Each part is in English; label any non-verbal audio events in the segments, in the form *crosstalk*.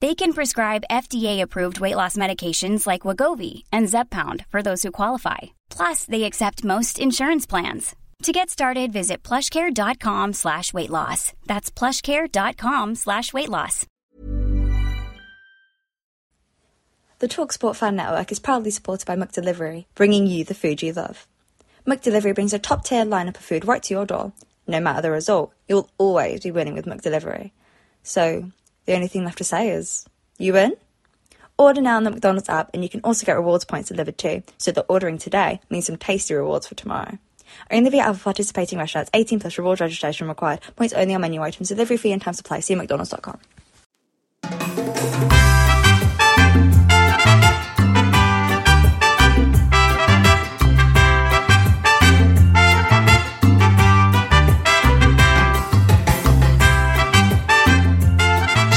They can prescribe FDA-approved weight loss medications like Wegovy and Zepbound for those who qualify. Plus, they accept most insurance plans. To get started, visit plushcare.com slash weight loss. That's plushcare.com slash weight loss. The TalkSport Fan Network is proudly supported by McDelivery, bringing you the food you love. McDelivery brings a top-tier lineup of food right to your door. No matter the result, you'll always be winning with McDelivery. So, the only thing left to say is, you win? Order now on the McDonald's app, and you can also get rewards points delivered too, so that ordering today means some tasty rewards for tomorrow. Only via other participating restaurants, 18 plus rewards registration required, points only on menu items, delivery fee and time supply. See mcdonalds.com.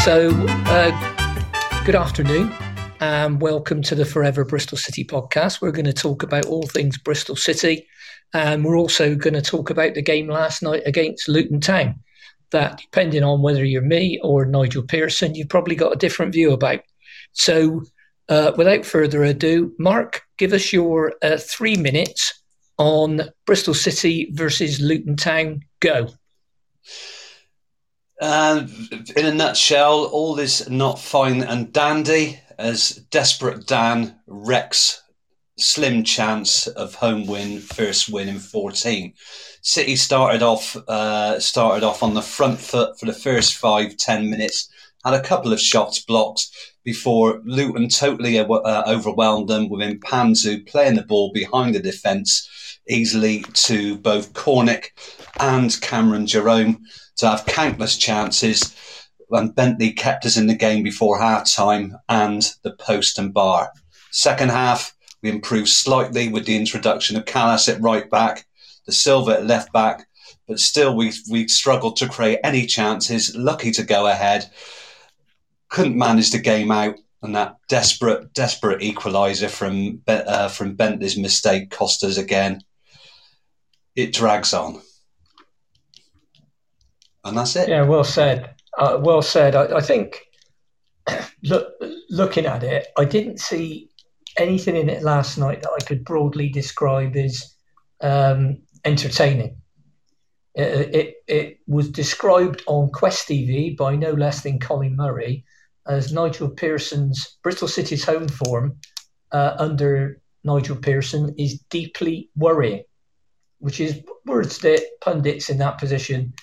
So, uh, good afternoon and welcome to the Forever Bristol City podcast. We're going to talk about all things Bristol City and we're also going to talk about the game last night against Luton Town. That, depending on whether you're me or Nigel Pearson, you've probably got a different view about. So, uh, without further ado, Mark, give us your uh, three minutes on Bristol City versus Luton Town. Go. Uh, in a nutshell, all is not fine and dandy as desperate Dan wrecks slim chance of home win, first win in 14. City started off uh, started off on the front foot for the first five ten minutes, had a couple of shots blocked before Luton totally uh, overwhelmed them with Mpanzu playing the ball behind the defence easily to both Cornick and Cameron Jerome to have countless chances. And Bentley kept us in the game before half time and the post and bar. Second half, we improved slightly with the introduction of Kalas at right back, De Silva at left back, but still we we struggled to create any chances. Lucky to go ahead, couldn't manage the game out, and that desperate desperate equaliser from uh, from Bentley's mistake cost us again. It drags on and that's it. Yeah, well said. Uh, well said. I, I think *clears throat* look, looking at it, I didn't see anything in it last night that I could broadly describe as um, entertaining. It, it, it, was described on Quest TV by no less than Colin Murray as Nigel Pearson's Bristol City's home form uh, under Nigel Pearson is deeply worrying, which is words that pundits in that position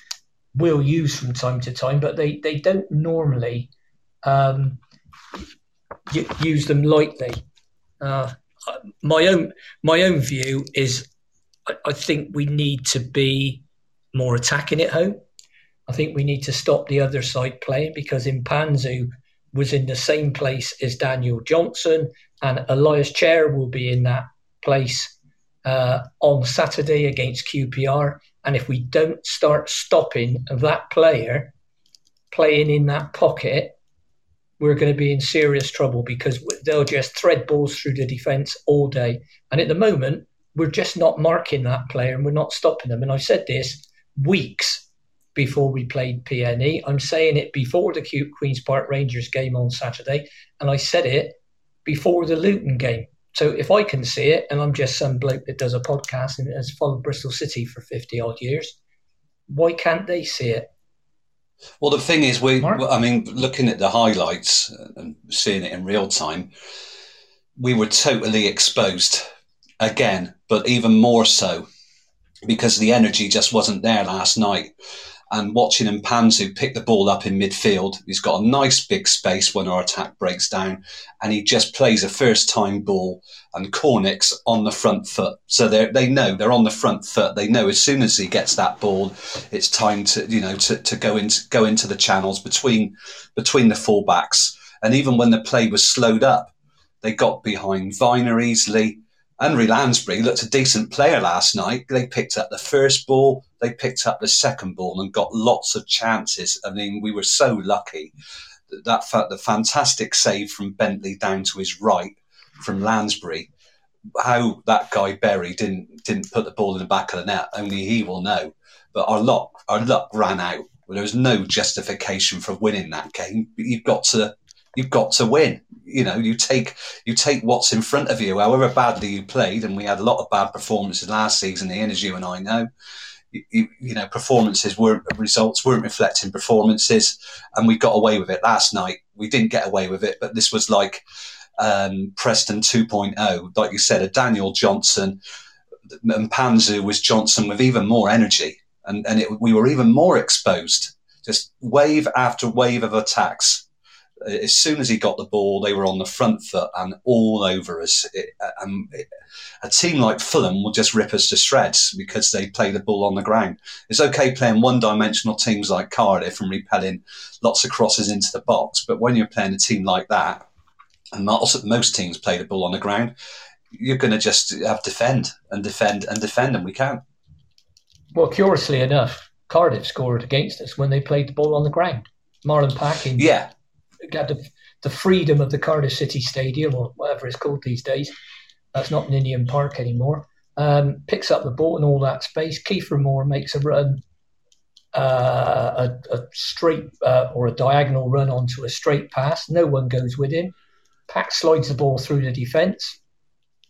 will use from time to time, but they, they don't normally um, use them lightly. Uh, my own my own view is I, I, think we need to be more attacking at home. I think we need to stop the other side playing because Mpanzu was in the same place as Daniel Johnson, and Ilias Chair will be in that place uh, on Saturday against QPR. And if we don't start stopping that player playing in that pocket, we're going to be in serious trouble because they'll just thread balls through the defence all day. And at the moment, we're just not marking that player and we're not stopping them. And I said this weeks before we played PNE. I'm saying it before the Cute Queen's Park Rangers game on Saturday. And I said it before the Luton game. So if I can see it, and I'm just some bloke that does a podcast and has followed Bristol City for 50 odd years, why can't they see it? Well, the thing is, we, Mark? I mean, looking at the highlights and seeing it in real time, we were totally exposed again, but even more so because the energy just wasn't there last night and watching Mpanzu pick the ball up in midfield. He's got a nice big space when our attack breaks down, and he just plays a first time ball. And Cornick's on the front foot, so they they know they're on the front foot. They know as soon as he gets that ball, it's time to you know to, to go into go into the channels between between the fullbacks. And even when the play was slowed up, They got behind Vyner easily. Henry Lansbury looked a decent player last night. They picked up the first ball, they picked up the second ball, and got lots of chances. I mean, we were so lucky. That, that the fantastic save from Bentley down to his right from Lansbury how that guy Berry didn't didn't put the ball in the back of the net, only he will know. But our luck our luck ran out. There was no justification for winning that game. You've got to you've got to win. You know, you take you take what's in front of you, however badly you played, and we had a lot of bad performances last season. The as you and I know. You, you, know, performances weren't results weren't reflecting performances, and we got away with it last night. We didn't get away with it, but this was like um, Preston 2.0. Like you said, a Daniel Johnson and Mpanzu was Johnson with even more energy. And, and it, we were even more exposed. Just wave after wave of attacks. As soon as he got the ball, they were on the front foot and all over us. It, um, it, a team like Fulham will just rip us to shreds because they play the ball on the ground. It's okay playing one dimensional teams like Cardiff and repelling lots of crosses into the box, but when you're playing a team like that, and most, most teams play the ball on the ground, you're going to just have defend and defend and defend, and we can't. Well, curiously enough, Cardiff scored against us when they played the ball on the ground. Marlon Packing, yeah, got the, the freedom of the Cardiff City Stadium or whatever it's called these days. That's not Ninian Park anymore. Um, picks up the ball in all that space. Kiefer Moore makes a run, uh, a, a, straight uh, or a diagonal run onto a straight pass. No one goes with him. Pack slides the ball through the defence.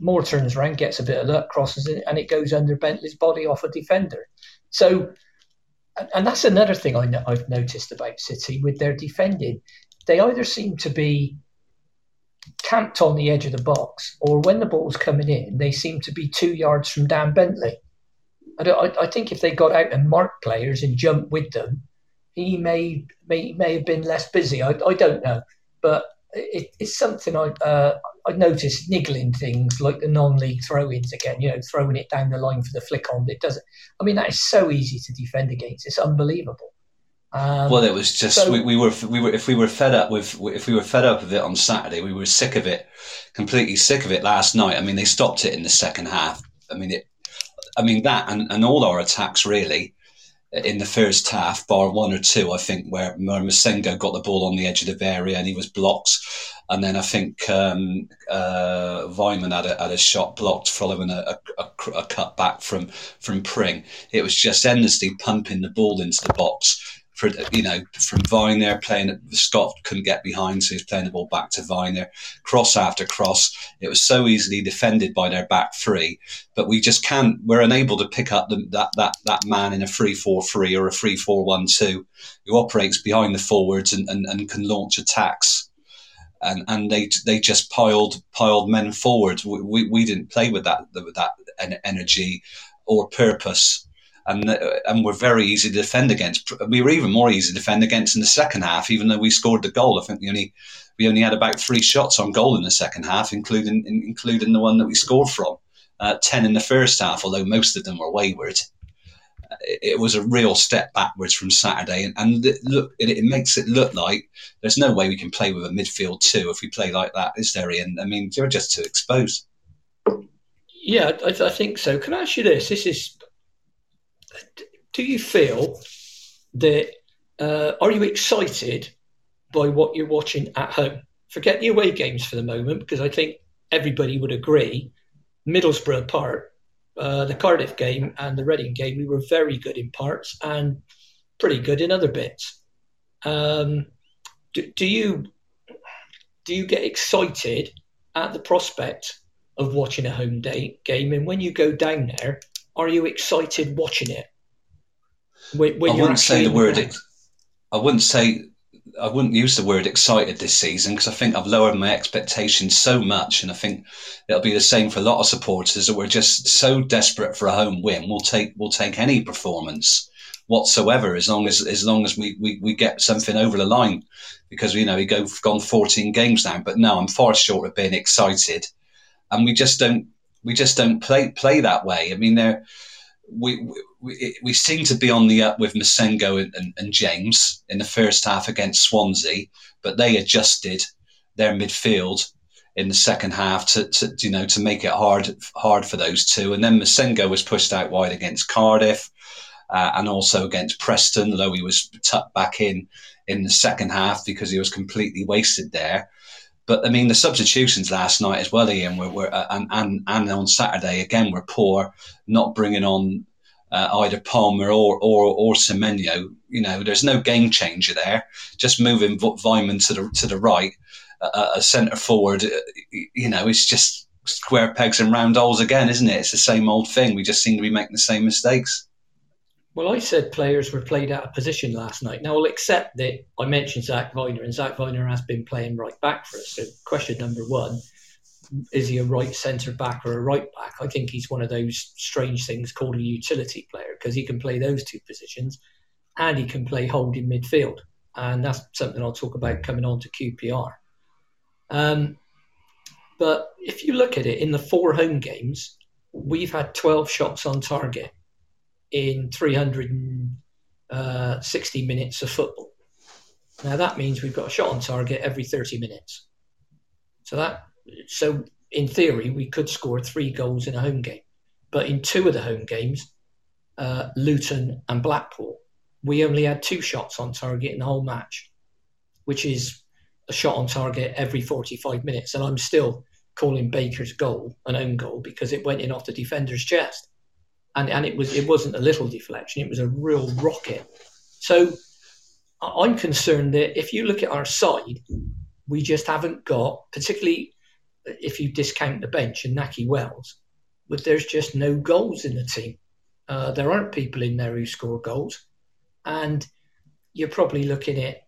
Moore turns around, gets a bit of luck, crosses it, and it goes under Bentley's body off a defender. So, and that's another thing I have noticed about City with their defending. They either seem to be camped on the edge of the box, or when the ball's coming in, they seem to be two yards from Dan Bentley. I, I, I think if they got out and marked players and jumped with them, he may may may have been less busy. I, I don't know, but it, it's something I uh, I noticed niggling things like the non-league throw-ins again. You know, throwing it down the line for the flick on. It doesn't. I mean, that is so easy to defend against. It's unbelievable. Um, well, it was just so, we, we, were we were if we were fed up with if we were fed up with it on Saturday, we were sick of it, completely sick of it last night. I mean, they stopped it in the second half. I mean it. I mean that and, and all our attacks really in the first half, bar one or two, I think, where Massengo got the ball on the edge of the area and he was blocked. And then I think um, uh, Weimann had a, had a shot blocked following a, a, a, cut back from, from Pring. It was just endlessly pumping the ball into the box for you know from Vyner playing Scott couldn't get behind, so he's playing the ball back to Vyner, cross after cross. It was so easily defended by their back three, but we just can't. We're unable to pick up the, that that that man in a three four three or a three four one two who operates behind the forwards and, and, and can launch attacks. And, and they they just piled piled men forward. We, we, we didn't play with that with that energy or purpose and uh, and were very easy to defend against. We were even more easy to defend against in the second half, even though we scored the goal. I think we only we only had about three shots on goal in the second half, including including the one that we scored from. Uh, Ten in the first half, although most of them were wayward. Uh, it was a real step backwards from Saturday, and, and look, it, it, makes it look like there's no way we can play with a midfield two if we play like that, is there? Ian? I mean, you're just too exposed. Yeah, I, I think so. Can I ask you this? This is do you feel that uh, are you excited by what you're watching at home? Forget the away games for the moment because I think everybody would agree. Middlesbrough part, uh, the Cardiff game and the Reading game, we were very good in parts and pretty good in other bits. Um, do, do you do you get excited at the prospect of watching a home day game? And when you go down there, are you excited watching it? When, when I wouldn't say the word. I wouldn't say. I wouldn't use the word excited this season because I think I've lowered my expectations so much, and I think it'll be the same for a lot of supporters that we're just so desperate for a home win. We'll take we'll take any performance whatsoever as long as as long as we, we, we get something over the line because you know we go gone 14 games now but no I'm far short of being excited and we just don't we just don't play play that way. I mean, there we, we we seem to be on the up with Massengo and, and, and, James in the first half against Swansea, but they adjusted their midfield in the second half to, to you know to make it hard hard for those two. And then Massengo was pushed out wide against Cardiff uh, and also against Preston, though he was tucked back in in the second half because he was completely wasted there. But I mean, the substitutions last night as well, Ian, were, were uh, and, and and on Saturday again were poor, not bringing on uh, either Palmer or or or Semenyo. You know, there's no game changer there. Just moving Weimann to the to the right, uh, a centre forward. Uh, you know, it's just square pegs and round holes again, isn't it? It's the same old thing. We just seem to be making the same mistakes. Well, I said players were played out of position last night. Now, I'll accept that I mentioned Zak Vyner, and Zak Vyner has been playing right back for us. So, question number one is he a right centre back or a right back? I think he's one of those strange things called a utility player because he can play those two positions and he can play holding midfield. And that's something I'll talk about coming on to QPR. Um, but if you look at it, in the four home games, we've had 12 shots on target in 360 uh, minutes of football. Now that means we've got a shot on target every 30 minutes. So that so in theory we could score three goals in a home game, but in two of the home games, uh, Luton and Blackpool, we only had two shots on target in the whole match, which is a shot on target every 45 minutes. And I'm still calling Baker's goal an own goal because it went in off the defender's chest and and it was it wasn't a little deflection; it was a real rocket. So I'm concerned that if you look at our side, we just haven't got, particularly if you discount the bench and Nahki Wells, but there's just no goals in the team. Uh, there aren't people in there who score goals, and you're probably looking at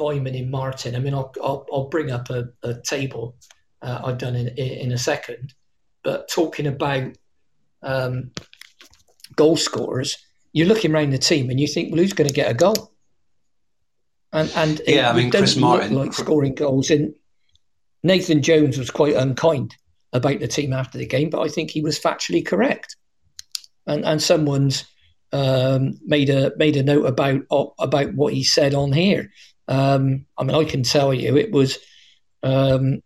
Weimann and Martin. I mean, I'll, I'll, I'll bring up a, a table uh, I've done in, in a second, but talking about um, goal scorers, you're looking around the team and you think, well, who's going to get a goal? And and yeah, I mean, Chris Martin like scoring goals. And Nathan Jones was quite unkind about the team after the game, but I think he was factually correct. And and someone's um, made a made a note about about what he said on here. Um, I mean, I can tell you, it was. Um,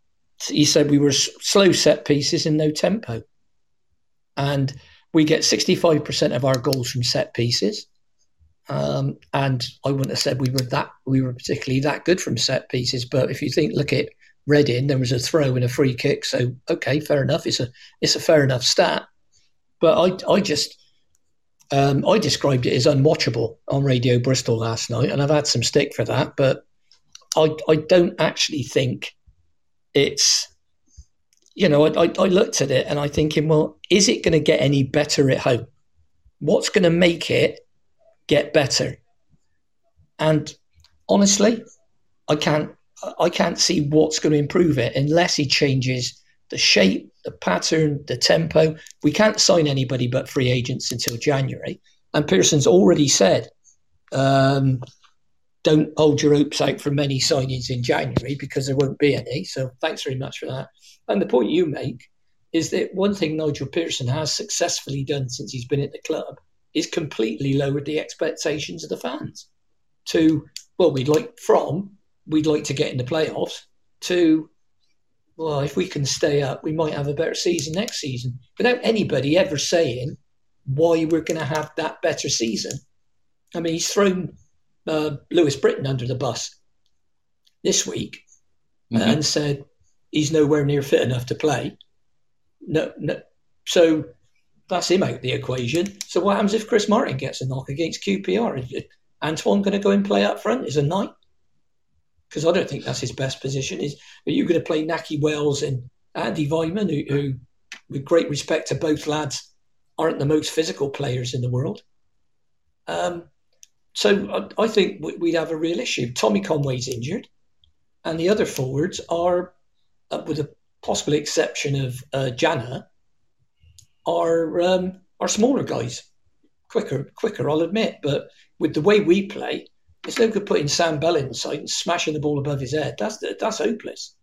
he said we were slow set pieces and no tempo, and we get 65% of our goals from set pieces. Um, and I wouldn't have said we were that we were particularly that good from set pieces. But if you think, look at Reading, there was a throw and a free kick. So okay, fair enough. It's a it's a fair enough stat. But I I just um, I described it as unwatchable on Radio Bristol last night, and I've had some stick for that. But I I don't actually think it's you know, I, I, looked at it and I thinking, well, is it going to get any better at home? What's going to make it get better? And honestly, I can't I can't see what's going to improve it unless he changes the shape, the pattern, the tempo. We can't sign anybody but free agents until January. And Pearson's already said, um, don't hold your hopes out for many signings in January because there won't be any. So thanks very much for that. And the point you make is that one thing Nigel Pearson has successfully done since he's been at the club is completely lowered the expectations of the fans to, well, we'd like from, we'd like to get in the playoffs, to, well, if we can stay up, we might have a better season next season without anybody ever saying why we're going to have that better season. I mean, he's thrown uh, Lewis Britton under the bus this week mm-hmm. and said, he's nowhere near fit enough to play. No, no. So that's him out of the equation. So what happens if Chris Martin gets a knock against QPR? Is Antoine going to go and play up front as a nine? Because I don't think that's his best position. Is are you going to play Nahki Wells and Andy Weimann, who, who, with great respect to both lads, aren't the most physical players in the world? Um, so I, I think we'd have a real issue. Tommy Conway's injured, and the other forwards are uh, with a possible exception of uh, Janneh, are um, are smaller guys, quicker, quicker. I'll admit, but with the way we play, it's no good putting Sam Bell inside and smashing the ball above his head. That's that's hopeless.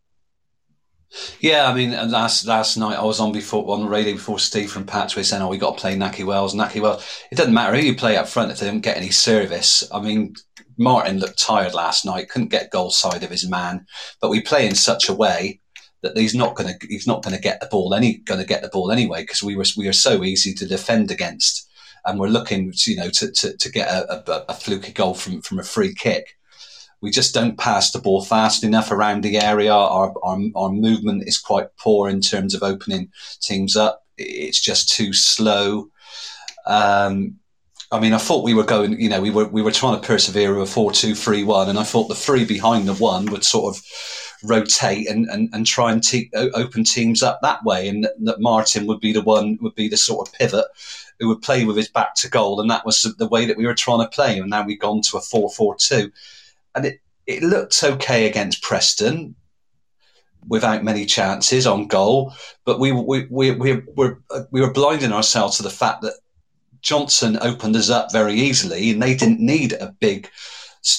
Yeah, I mean, last last night I was on before on the radio before Steve from Patchway saying, "Oh, we got to play Nahki Wells." Nahki Wells. It doesn't matter who you play up front if they don't get any service. I mean, Martin looked tired last night, couldn't get goal side of his man, but we play in such a way that he's not going to he's not going to get the ball any going to get the ball anyway because we were we are so easy to defend against, and we're looking to, you know to, to, to get a, a, a fluky goal from from a free kick. We just don't pass the ball fast enough around the area. Our, our, our movement is quite poor in terms of opening teams up. It's just too slow. Um, I mean, I thought we were going, you know, we were we were trying to persevere with a four two three one, and I thought the three behind the one would sort of rotate and, and, and try and te- open teams up that way, and that, Martin would be the one would be the sort of pivot who would play with his back to goal, and that was the way that we were trying to play. And now we've gone to a four four two, and it it looked okay against Preston without many chances on goal, but we we we we were we were blinding ourselves to the fact that Johnson opened us up very easily, and they didn't need a big,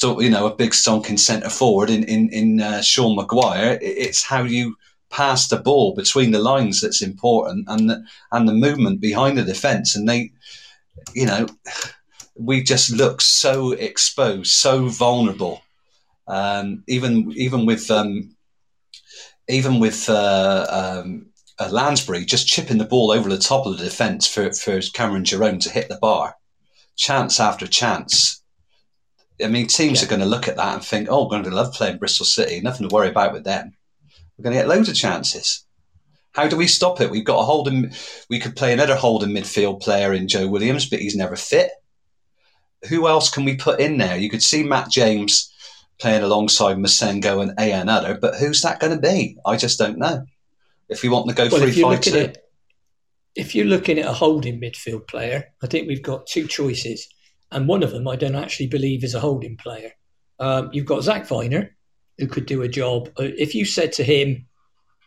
you know, a big stonking centre forward in in in uh, Sean Maguire. It's how you pass the ball between the lines that's important, and the and the movement behind the defence. And they, you know, we just look so exposed, so vulnerable. Um, even even with um, even with uh, um, uh, Lansbury just chipping the ball over the top of the defence for, for Cameron Jerome to hit the bar, chance after chance. I mean, teams yeah. are going to look at that and think, "Oh, we're going to love playing Bristol City. Nothing to worry about with them. We're going to get loads of chances." How do we stop it? We've got a holding. We could play another holding midfield player in Joe Williams, but he's never fit. Who else can we put in there? You could see Matt James playing alongside Massengo and Udder, but who's that going to be? I just don't know if we want to go well, three five two. At, if you're looking at a holding midfield player, I think we've got two choices, and one of them I don't actually believe is a holding player. Um, you've got Zak Vyner, who could do a job. Uh, if you said to him,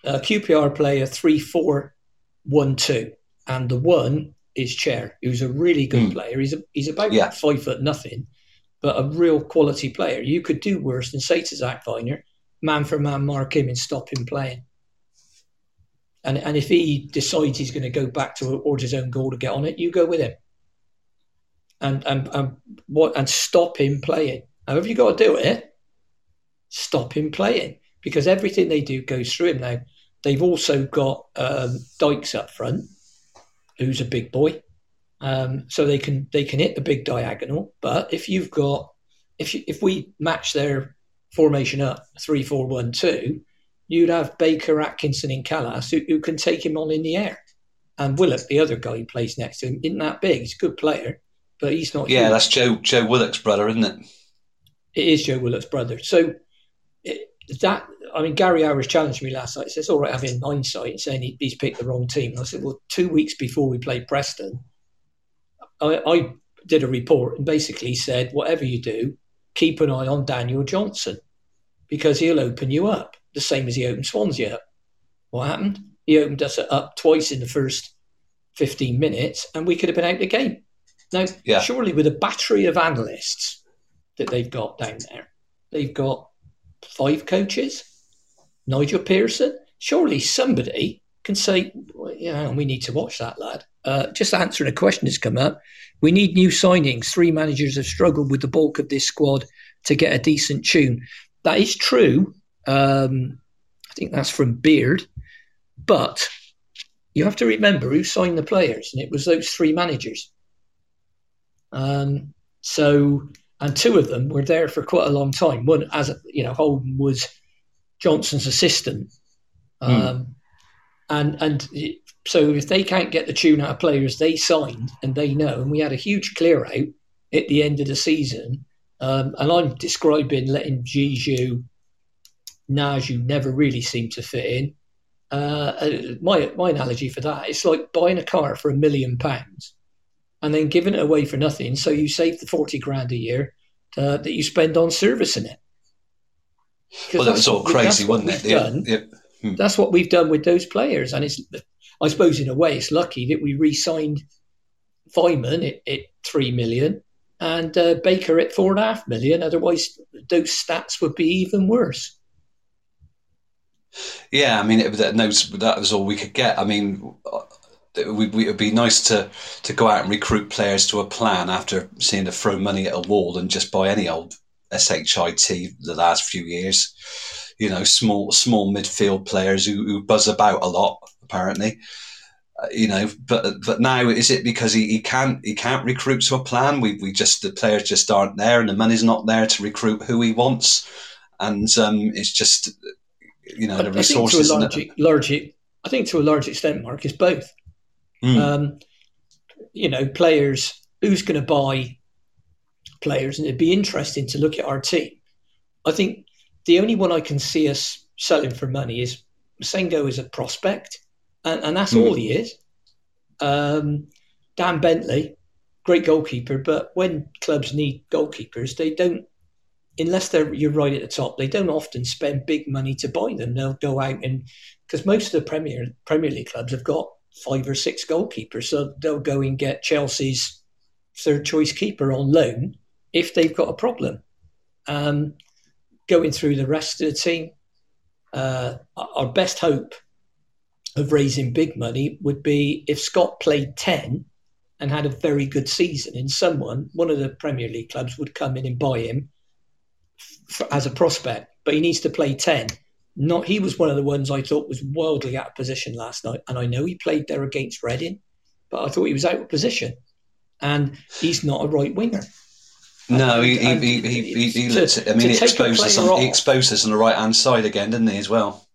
uh, QPR player three four one two, and the one is Chair, who's a really good mm. player. He's a, he's about yeah. five foot nothing, but a real quality player. You could do worse than say to Zak Vyner, man for man, mark him and stop him playing. And and if he decides he's going to go back to towards his own goal to get on it, you go with him. And and and what and stop him playing. However you got to do it, stop him playing because everything they do goes through him. Now they've also got um, Dykes up front, who's a big boy, um, so they can they can hit the big diagonal. But if you've got if you, if we match their formation up three four one two, you'd have Baker, Atkinson, and Kalas who, who can take him on in the air. And Willock, the other guy who plays next to him, isn't that big. He's a good player, but he's not. Yeah, that's Joe Joe Willock's brother, isn't it? It is Joe Willock's brother. So it, that I mean, Gary Owers challenged me last night. He says, "All right, having hindsight and saying he, he's picked the wrong team." And I said, "Well, two weeks before we played Preston, I, I did a report and basically said, whatever you do, keep an eye on Daniel Johnson because he'll open you up." the same as he opened Swansea up. What happened? He opened us up twice in the first 15 minutes and we could have been out of the game. Now, yeah. surely with a battery of analysts that they've got down there, they've got five coaches, Nigel Pearson, surely somebody can say, well, you know, we need to watch that lad. Uh, just answering a question that's come up. We need new signings. Three managers have struggled with the bulk of this squad to get a decent tune. That is true, um, I think that's from Beard. But you have to remember who signed the players, and it was those three managers. Um, so, and two of them were there for quite a long time. One, as you know, Holden was Johnson's assistant, hmm. um, mm. and and so if they can't get the tune out of players they signed and they know, and we had a huge clear out at the end of the season, um, and I'm describing letting Diedhiou Naju never really seemed to fit in. Uh, uh, my my analogy for that it's like buying a car for a million pounds and then giving it away for nothing. So you save the forty grand a year uh, that you spend on servicing it. Well, that was all crazy, wasn't it? Done, yeah. Hmm. That's what we've done with those players, and it's I suppose in a way it's lucky that we re-signed Weimann at, at three million and uh, Baker at four and a half million. Otherwise, those stats would be even worse. Yeah, I mean, it, that, that was all we could get. I mean, it would, it would be nice to, to go out and recruit players to a plan after seeing to throw money at a wall and just buy any old SHIT the last few years. you know, small small midfield players who, who buzz about a lot. Apparently, uh, you know, but but now is it because he, he can't he can't recruit to a plan? We we just the players just aren't there, and the money's not there to recruit who he wants, and um, it's just you know the resources. I think to a large, large, I think to a large extent, Mark, is both. Mm. Um, you know, players who's going to buy players, and it'd be interesting to look at our team. I think the only one I can see us selling for money is Sengo is a prospect, and, and that's mm. all he is. Um, Dan Bentley, great goalkeeper, but when clubs need goalkeepers, they don't, unless they're you're right at the top, they don't often spend big money to buy them. They'll go out and because most of the Premier Premier League clubs have got five or six goalkeepers, so they'll go and get Chelsea's third choice keeper on loan if they've got a problem. Um, going through the rest of the team, uh, our best hope of raising big money would be if Scott played 10 and had a very good season in someone, one of the Premier League clubs would come in and buy him as a prospect, but he needs to play 10. Not he was one of the ones I thought was wildly out of position last night, and I know he played there against Reading, but I thought he was out of position, and he's not a right winger. No, he, he, he, he, he to, I mean, he exposed, us on, he exposed us on the right hand side again, didn't he, as well?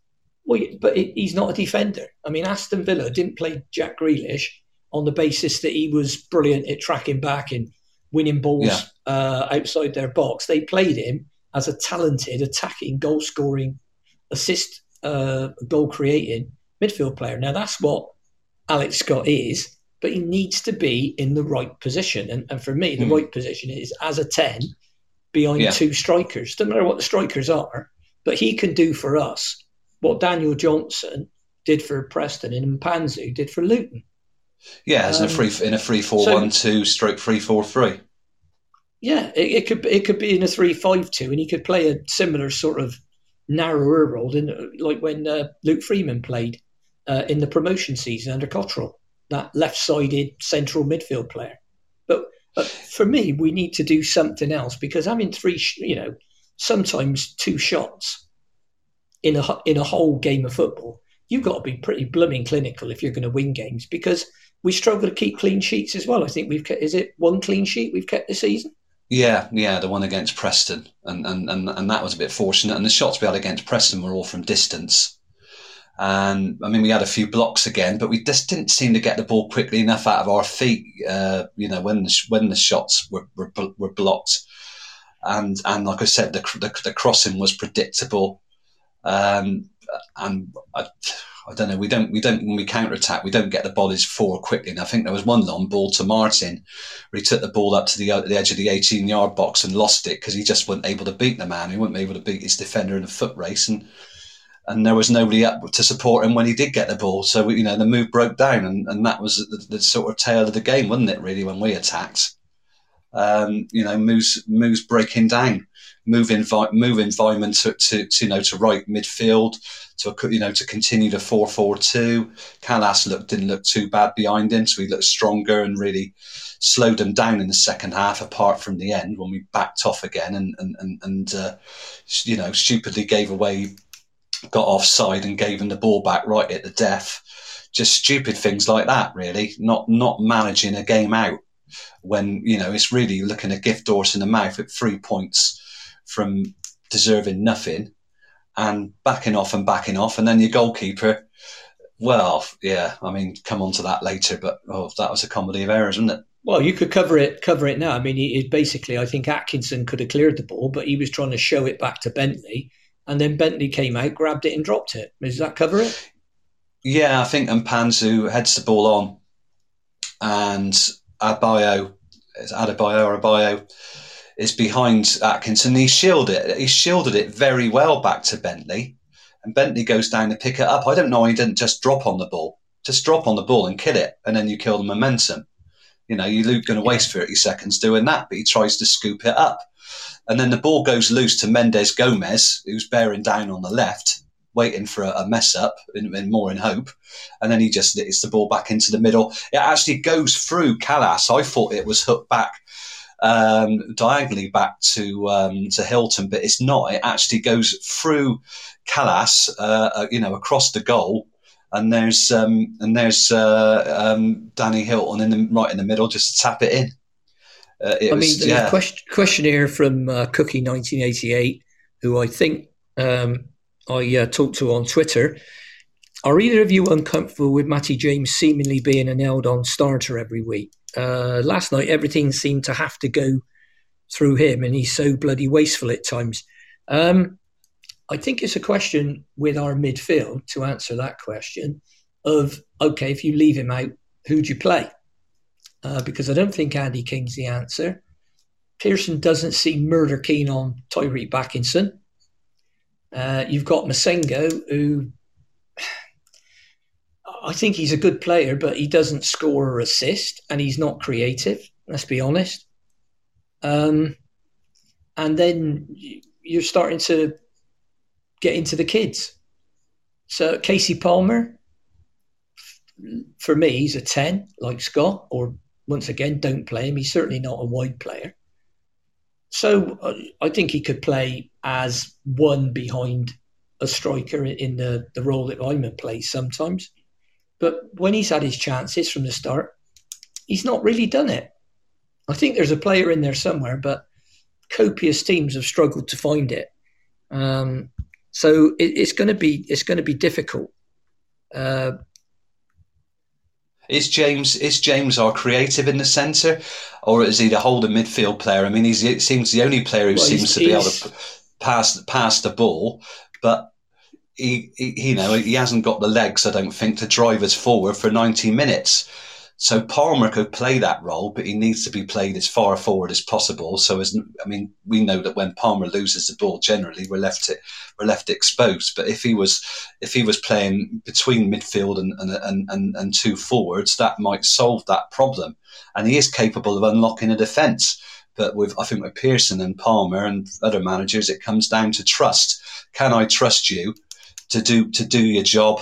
Well, but he's not a defender. I mean, Aston Villa didn't play Jack Grealish on the basis that he was brilliant at tracking back and winning balls yeah. uh, outside their box. They played him as a talented, attacking, goal scoring, assist, uh, goal creating midfield player. Now, that's what Alex Scott is but he needs to be in the right position. And, and for me, the mm. right position is as a 10 behind yeah. two strikers. Doesn't matter what the strikers are, but he can do for us what Daniel Johnson did for Preston and Mpanzu did for Luton. Yeah, as um, in a um, free in a three four so, one two stroke three four three. Yeah, it, it, could it could be in a three five two, and he could play a similar sort of narrower role, in, like when uh, Luke Freeman played uh, in the promotion season under Cotterill that left-sided central midfield player. But, but for me, we need to do something else because having three, you know, sometimes two shots in a in a whole game of football, you've got to be pretty blooming clinical if you're going to win games because we struggle to keep clean sheets as well. I think we've kept, is it one clean sheet we've kept this season? Yeah, yeah, the one against Preston, and and and, and that was a bit fortunate. And the shots we had against Preston were all from distance. And I mean, we had a few blocks again, but we just didn't seem to get the ball quickly enough out of our feet. Uh, you know, when the, when the shots were, were, were blocked, and and like I said, the the, the crossing was predictable. Um, and I, I don't know. We don't. We don't. When we counter attack, we don't get the bodies forward quickly. And I think there was one long ball to Martin, where he took the ball up to the, the edge of the 18 yard box and lost it because he just wasn't able to beat the man. He wasn't able to beat his defender in a foot race, and and there was nobody up to support him when he did get the ball. So you know the move broke down, and, and that was the, the sort of tail of the game, wasn't it? Really, when we attacked, um, you know, moves moves breaking down, moving moving environment to, to, to, you know to right midfield to you know to continue the four four two. Kalas looked didn't look too bad behind him, so he looked stronger and really slowed them down in the second half. Apart from the end when we backed off again and and and, and uh, you know stupidly gave away got offside and gave him the ball back right at the death. Just stupid things like that, really. Not not managing a game out when you know it's really looking a gift horse in the mouth at three points from deserving nothing, and backing off and backing off, and then your goalkeeper. Well, yeah, I mean, come on to that later, but oh, that was a comedy of errors, wasn't it? Well, you could cover it cover it now. I mean, he, basically, I think Atkinson could have cleared the ball, but he was trying to show it back to Bentley and then Bentley came out, grabbed it, and dropped it. Does that cover it? Yeah, I think Mpanzu heads the ball on, and Abayo, Adebayo or Abayo, is behind Atkinson. He shielded it. He shielded it very well back to Bentley, and Bentley goes down to pick it up. I don't know why he didn't just drop on the ball. Just drop on the ball and kill it, and then you kill the momentum. You know, you're going to waste 30 seconds doing that, but he tries to scoop it up. And then the ball goes loose to Mendes Gomes, who's bearing down on the left, waiting for a, a mess up, in, in, more in hope. And then he just hits the ball back into the middle. It actually goes through Kalas. I thought it was hooked back um, diagonally back to um, to Hylton, but it's not. It actually goes through Kalas, uh, uh, you know, across the goal, and there's um, and there's uh, um, Danny Hylton in the right in the middle just to tap it in. Uh, it I was, mean, the yeah. question, questionnaire from uh, Cookie 1988, who I think um, I uh, talked to on Twitter. Are either of you uncomfortable with Matty James seemingly being an held on starter every week? Uh, last night, everything seemed to have to go through him, and he's so bloody wasteful at times. Um, I think it's a question with our midfield to answer that question of okay, if you leave him out, who do you play? Uh, because I don't think Andy King's the answer. Pearson doesn't seem murder keen on Tyreeq Bakinson. Uh, you've got Massengo, who I think he's a good player, but he doesn't score or assist, and he's not creative. Let's be honest. Um, and then you're starting to get into the kids. So Kasey Palmer, for me, he's a ten, like Scott. Or once again, don't play him. He's certainly not a wide player. So uh, I think he could play as one behind a striker in the, the role that Iman plays sometimes. But when he's had his chances from the start, he's not really done it. I think there's a player in there somewhere, but copious teams have struggled to find it. Um, so it, it's going to be it's going to be difficult. Uh, is James is James our creative in the centre, or is he the holding midfield player? I mean, he's it seems the only player who well, seems to be able to pass pass the ball, but he, he, you know he hasn't got the legs, I don't think, to drive us forward for ninety minutes. So Palmer could play that role, but he needs to be played as far forward as possible. So as I mean, we know that when Palmer loses the ball, generally we're left it we're left exposed. But if he was if he was playing between midfield and and, and, and two forwards, that might solve that problem. And he is capable of unlocking a defence. But with I think with Pearson and Palmer and other managers, it comes down to trust. Can I trust you to do to do your job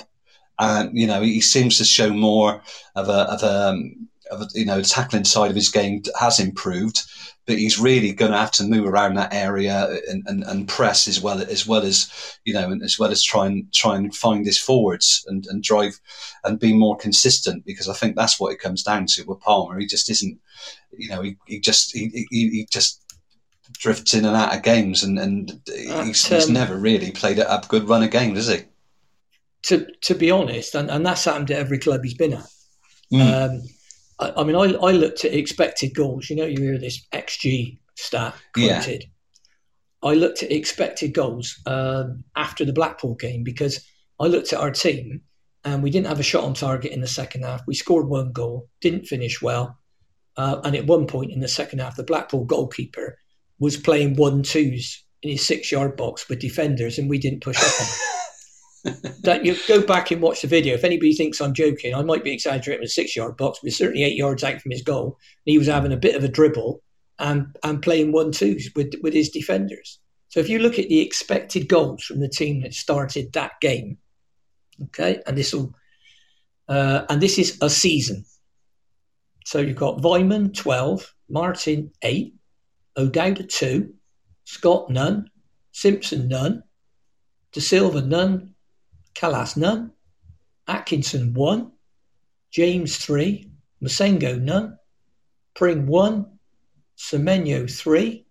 and you know he seems to show more of a of a, um, of a you know tackling side of his game has improved, but he's really going to have to move around that area and, and, and press as well as well as you know as well as try and try and find his forwards and, and drive and be more consistent because I think that's what it comes down to with Palmer. He just isn't, you know, he, he just he, he, he just drifts in and out of games and and he's, um, he's never really played a, good run of games, has he? to to be honest, and, and that's happened at every club he's been at. Mm. Um, I, I, mean, I, I looked at expected goals. You know, you hear this XG stat quoted. Yeah. I looked at expected goals um, after the Blackpool game because I looked at our team and we didn't have a shot on target in the second half. We scored one goal, didn't finish well. Uh, and at one point in the second half, the Blackpool goalkeeper was playing one twos in his six yard box with defenders, and we didn't push up on him *laughs* that you go back and watch the video. If anybody thinks I'm joking, I might be exaggerating a six yard box, but certainly eight yards out from his goal. he was having a bit of a dribble and, and playing one twos with, with his defenders. So if you look at the expected goals from the team that started that game, okay, and this will, uh, and this is a season. So you've got Weimann 12, Martin 8, O'Dowda 2, Scott none, Simpson none, De Silva none, Kalas none, Atkinson one, James three, Massengo none, Pring one, Semenyo three.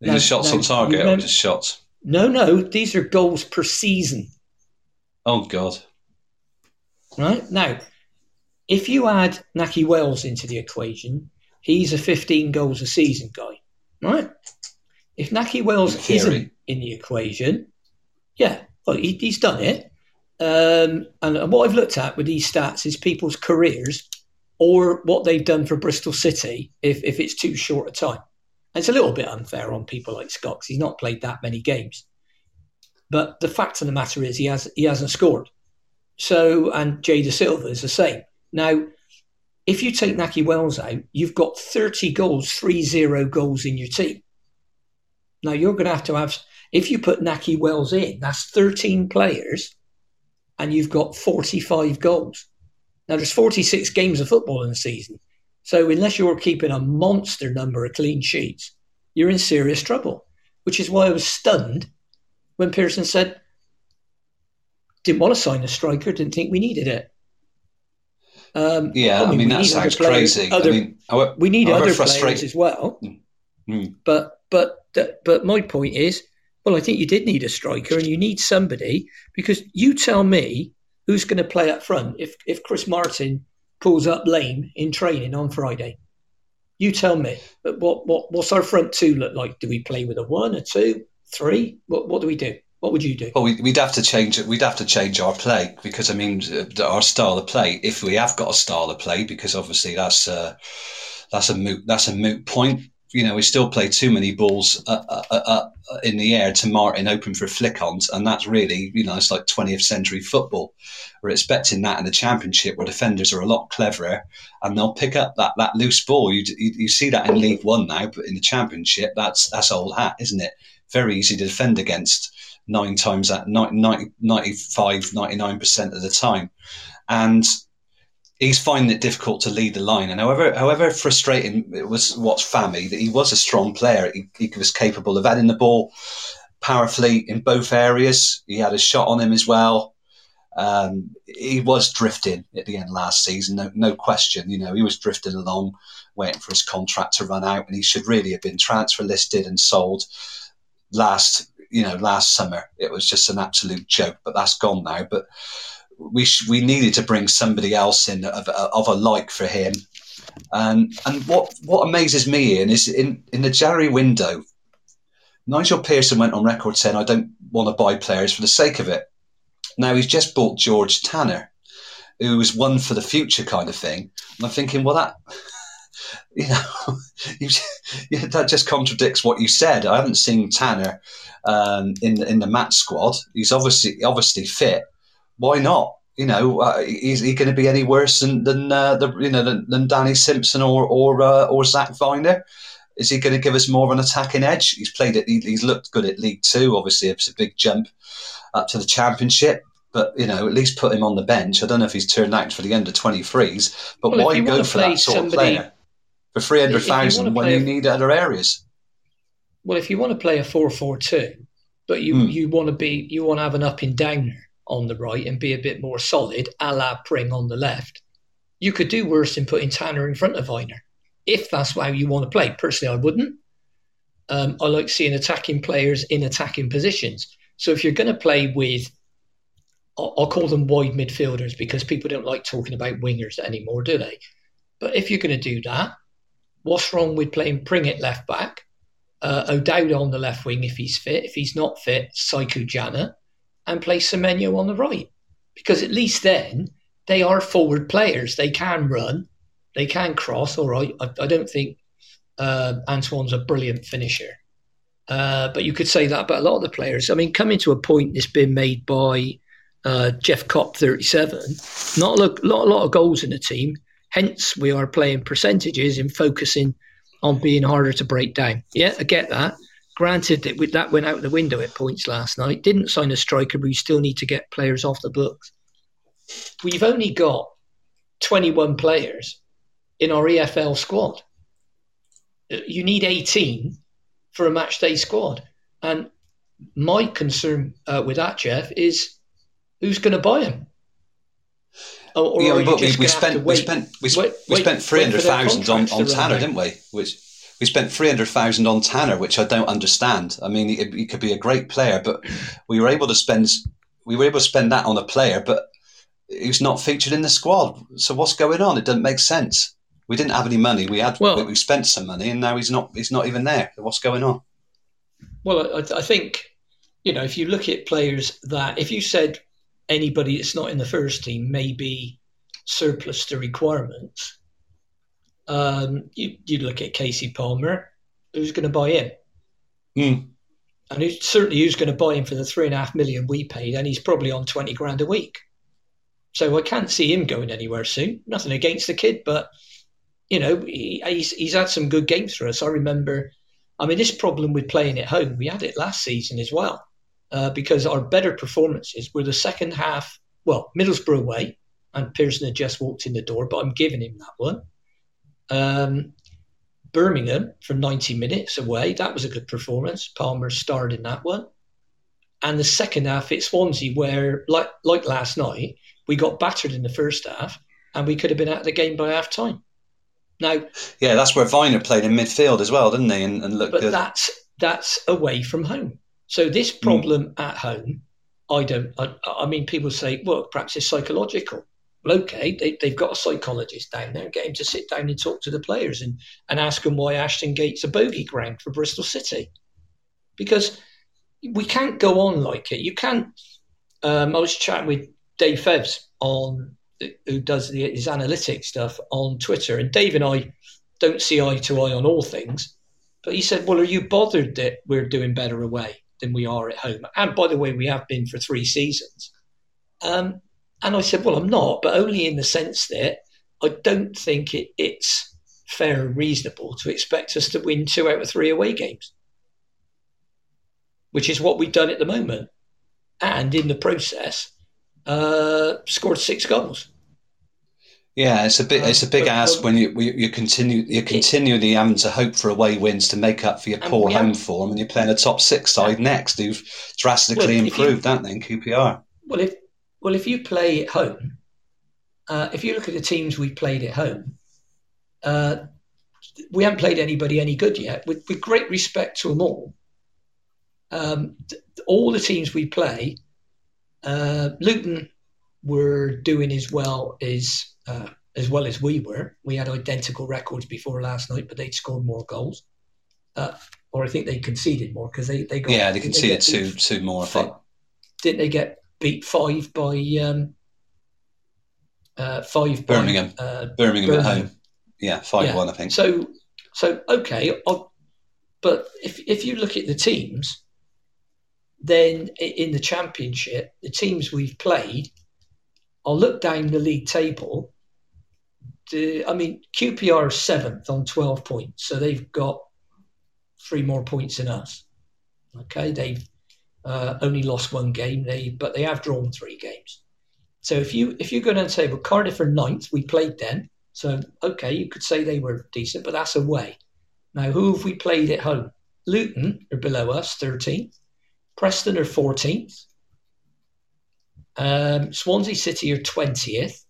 These now, are shots now, on target remember, or just shots? No, no, these are goals per season. Oh God! Right now, if you add Nahki Wells into the equation, he's a 15 goals a season guy, right? If Nahki Wells isn't in the equation, yeah, well, he, he's done it. Um, and what I've looked at with these stats is people's careers or what they've done for Bristol City if, if it's too short a time. And it's a little bit unfair on people like Scott because he's not played that many games. But the fact of the matter is he has he hasn't scored. So and Jay De Silva is the same. Now, if you take Nahki Wells out, you've got 30 goals, 3-0 goals in your team. Now you're going to have to have if you put Nahki Wells in, that's 13 players and you've got 45 goals. Now, there's 46 games of football in the season. So unless you're keeping a monster number of clean sheets, you're in serious trouble. Which is why I was stunned when Pearson said, didn't want to sign a striker, didn't think we needed it. Um, yeah, I mean, I mean that sounds players, crazy. Other, I mean, however, we need other players as well. Mm. But but but my point is, well, I think you did need a striker, and you need somebody because you tell me who's going to play up front if if Chris Martin pulls up lame in training on Friday. You tell me. But what what what's our front two look like? Do we play with a one, a two, three? What what do we do? What would you do? Well, we'd have to change it. We'd have to change our play because I mean, our style of play. If we have got a style of play, because obviously that's uh, that's a moot that's a moot point. You know, we still play too many balls uh, uh, uh, uh in the air to Martin open for flick-ons, and that's really you know it's like 20th century football. We're expecting that in the championship, where defenders are a lot cleverer and they'll pick up that, that loose ball. You, you, you see that in League One now, but in the championship, that's that's old hat, isn't it? Very easy to defend against nine times at 90, 95, 99% of the time. And he's finding it difficult to lead the line. And however, however frustrating it was what's Fami, that he was a strong player. He, he was capable of adding the ball powerfully in both areas. He had a shot on him as well. Um, he was drifting at the end last season, no, no question. You know, he was drifting along, waiting for his contract to run out, and he should really have been transfer listed and sold last you know, last summer. It was just an absolute joke, but that's gone now. But we sh- we needed to bring somebody else in of, uh, of a like for him. And and what what amazes me, Ian, is in in the January window, Nigel Pearson went on record saying, "I don't want to buy players for the sake of it." Now he's just bought George Tanner, who was one for the future kind of thing. And I'm thinking, well, that *laughs* you know, *laughs* you, that just contradicts what you said. I haven't seen Tanner um, in in the match squad. He's obviously obviously fit. Why not? You know, uh, is he going to be any worse than than uh, the you know than, than Danny Simpson or or uh, or Zak Vyner? Is he going to give us more of an attacking edge? He's played it. He, he's looked good at League Two. Obviously, it's a big jump up to the Championship but you know, at least put him on the bench. I don't know if he's turned out for the under 23s, but well, why go for that sort somebody, of player? For 300,000 when you need other areas. Well, if you want to play a 4 4 2, but you, mm. you want to be you want to have an up and downer on the right and be a bit more solid, a la Pring on the left, you could do worse than putting Tanner in front of Vyner. If that's how you want to play. Personally, I wouldn't. Um, I like seeing attacking players in attacking positions. So if you're going to play with, I'll, I'll call them wide midfielders because people don't like talking about wingers anymore, do they? But if you're going to do that, What's wrong with playing Pringett left back, uh, O'Dowd on the left wing if he's fit? If he's not fit, Saikou Janneh, and play Semenyo on the right. Because at least then they are forward players. They can run, they can cross. All right, I, I don't think uh, Antoine's a brilliant finisher. Uh, but you could say that about a lot of the players. I mean, coming to a point that's been made by uh, Jeff Cop 37, not a lot, lot, lot of goals in the team. Hence, we are playing percentages and focusing on being harder to break down. Yeah, I get that. Granted that that went out the window at points last night. Didn't sign a striker, but we still need to get players off the books. We've only got 21 players in our EFL squad. You need 18 for a match day squad. And my concern uh, with that, Jeff, is who's going to buy them? Oh, or, yeah, but we, we spent we spent we, wait, we spent three hundred thousand on, on Tanner, didn't we? Which we spent three hundred thousand on Tanner, which I don't understand. I mean, he, he, could be a great player, but we were able to spend we were able to spend that on a player, but he's not featured in the squad. So what's going on? It doesn't make sense. We didn't have any money. We had well, we spent some money, and now he's not he's not even there. What's going on? Well, I, I think you know if you look at players that if you said anybody that's not in the first team may be surplus to requirements. Um, you, you look at Kasey Palmer, who's going to buy in? Mm. And who's, certainly who's going to buy him for the three and a half million we paid, and he's probably on 20 grand a week. So I can't see him going anywhere soon. Nothing against the kid, but you know he, he's he's had some good games for us. I remember. I mean, this problem with playing at home, we had it last season as well uh, because our better performances were the second half. Well, Middlesbrough away, and Pearson had just walked in the door, but I'm giving him that one. Um, Birmingham for 90 minutes away. That was a good performance. Palmer starred in that one. And the second half, at Swansea, where, like, like last night, we got battered in the first half and we could have been out of the game by half time. Now, yeah, that's where Vyner played in midfield as well, didn't he? And, and looked but good. that's that's away from home. So this Hmm. problem at home, I don't. I, I mean, people say, well, perhaps it's psychological. Well, okay, they, they've got a psychologist down there. And get him to sit down and talk to the players and, and ask them why Ashton Gate's a bogey ground for Bristol City. Because we can't go on like it. You can't. Um, I was chatting with Dave Fevs on who does the, his analytics stuff on Twitter, and Dave and I don't see eye to eye on all things. But he said, "Well, are you bothered that we're doing better away than we are at home?" And by the way, we have been for three seasons. Um, and I said, "Well, I'm not, but only in the sense that I don't think it, it's fair and reasonable to expect us to win two out of three away games, which is what we've done at the moment, and in the process, uh, scored six goals." Yeah, it's a big it's a big but- ask when you you you continue you're continually having to hope for away wins to make up for your And poor we have- home form, and you're playing a top six side next who've drastically Well, if you- improved, haven't they, in QPR? Well, if well, if you play at home, uh, if you look at the teams we played at home, uh, we haven't played anybody any good yet. With, with great respect to them all, um, th- all the teams we play, uh, Luton were doing as well as uh, as well as we were. We had identical records before last night, but they'd scored more goals, uh, or I think they conceded more because they they got Yeah, they conceded beat two two more. I think. didn't they get beat five by um, uh, five by, Birmingham. uh, Birmingham, at home. Yeah, five yeah. one. I think. So, so okay, I'll, but if if you look at the teams, then in the championship, the teams we've played, I'll look down the league table. I mean, QPR is seventh on twelve points, so they've got three more points than us. Okay, they've uh, only lost one game, they but they have drawn three games. So if you if you go down the table, Cardiff are ninth. We played them. So, okay, you could say they were decent, but that's away. Now, who have we played at home? Luton are below us, 13th. Preston are 14th. Um, Swansea City are 20th.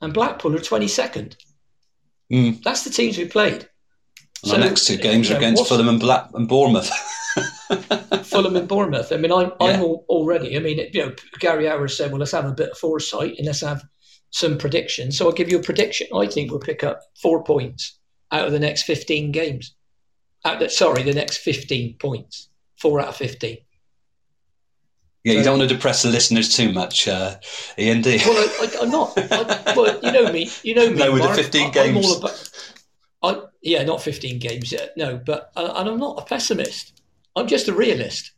And Blackpool are 22nd. Mm. That's the teams we played. And our next two games you are against Fulham and Black and Bournemouth. *laughs* Fulham and Bournemouth. I mean, I'm, I'm all, already. I mean, you know, Gary Hour said, "Well, let's have a bit of foresight and let's have some predictions." So I'll give you a prediction. I think we'll pick up four points out of the next 15 games. Out the, sorry, the next 15 points. Four out of 15. Yeah, you don't want to depress the listeners too much, uh, Ian. Do you? Well, I, I, I'm not. I, well, you know me. You know me. No, with the 15 I- I'm all about, I, yeah, not 15 games yet. No, but uh, and I'm not a pessimist. I'm just a realist.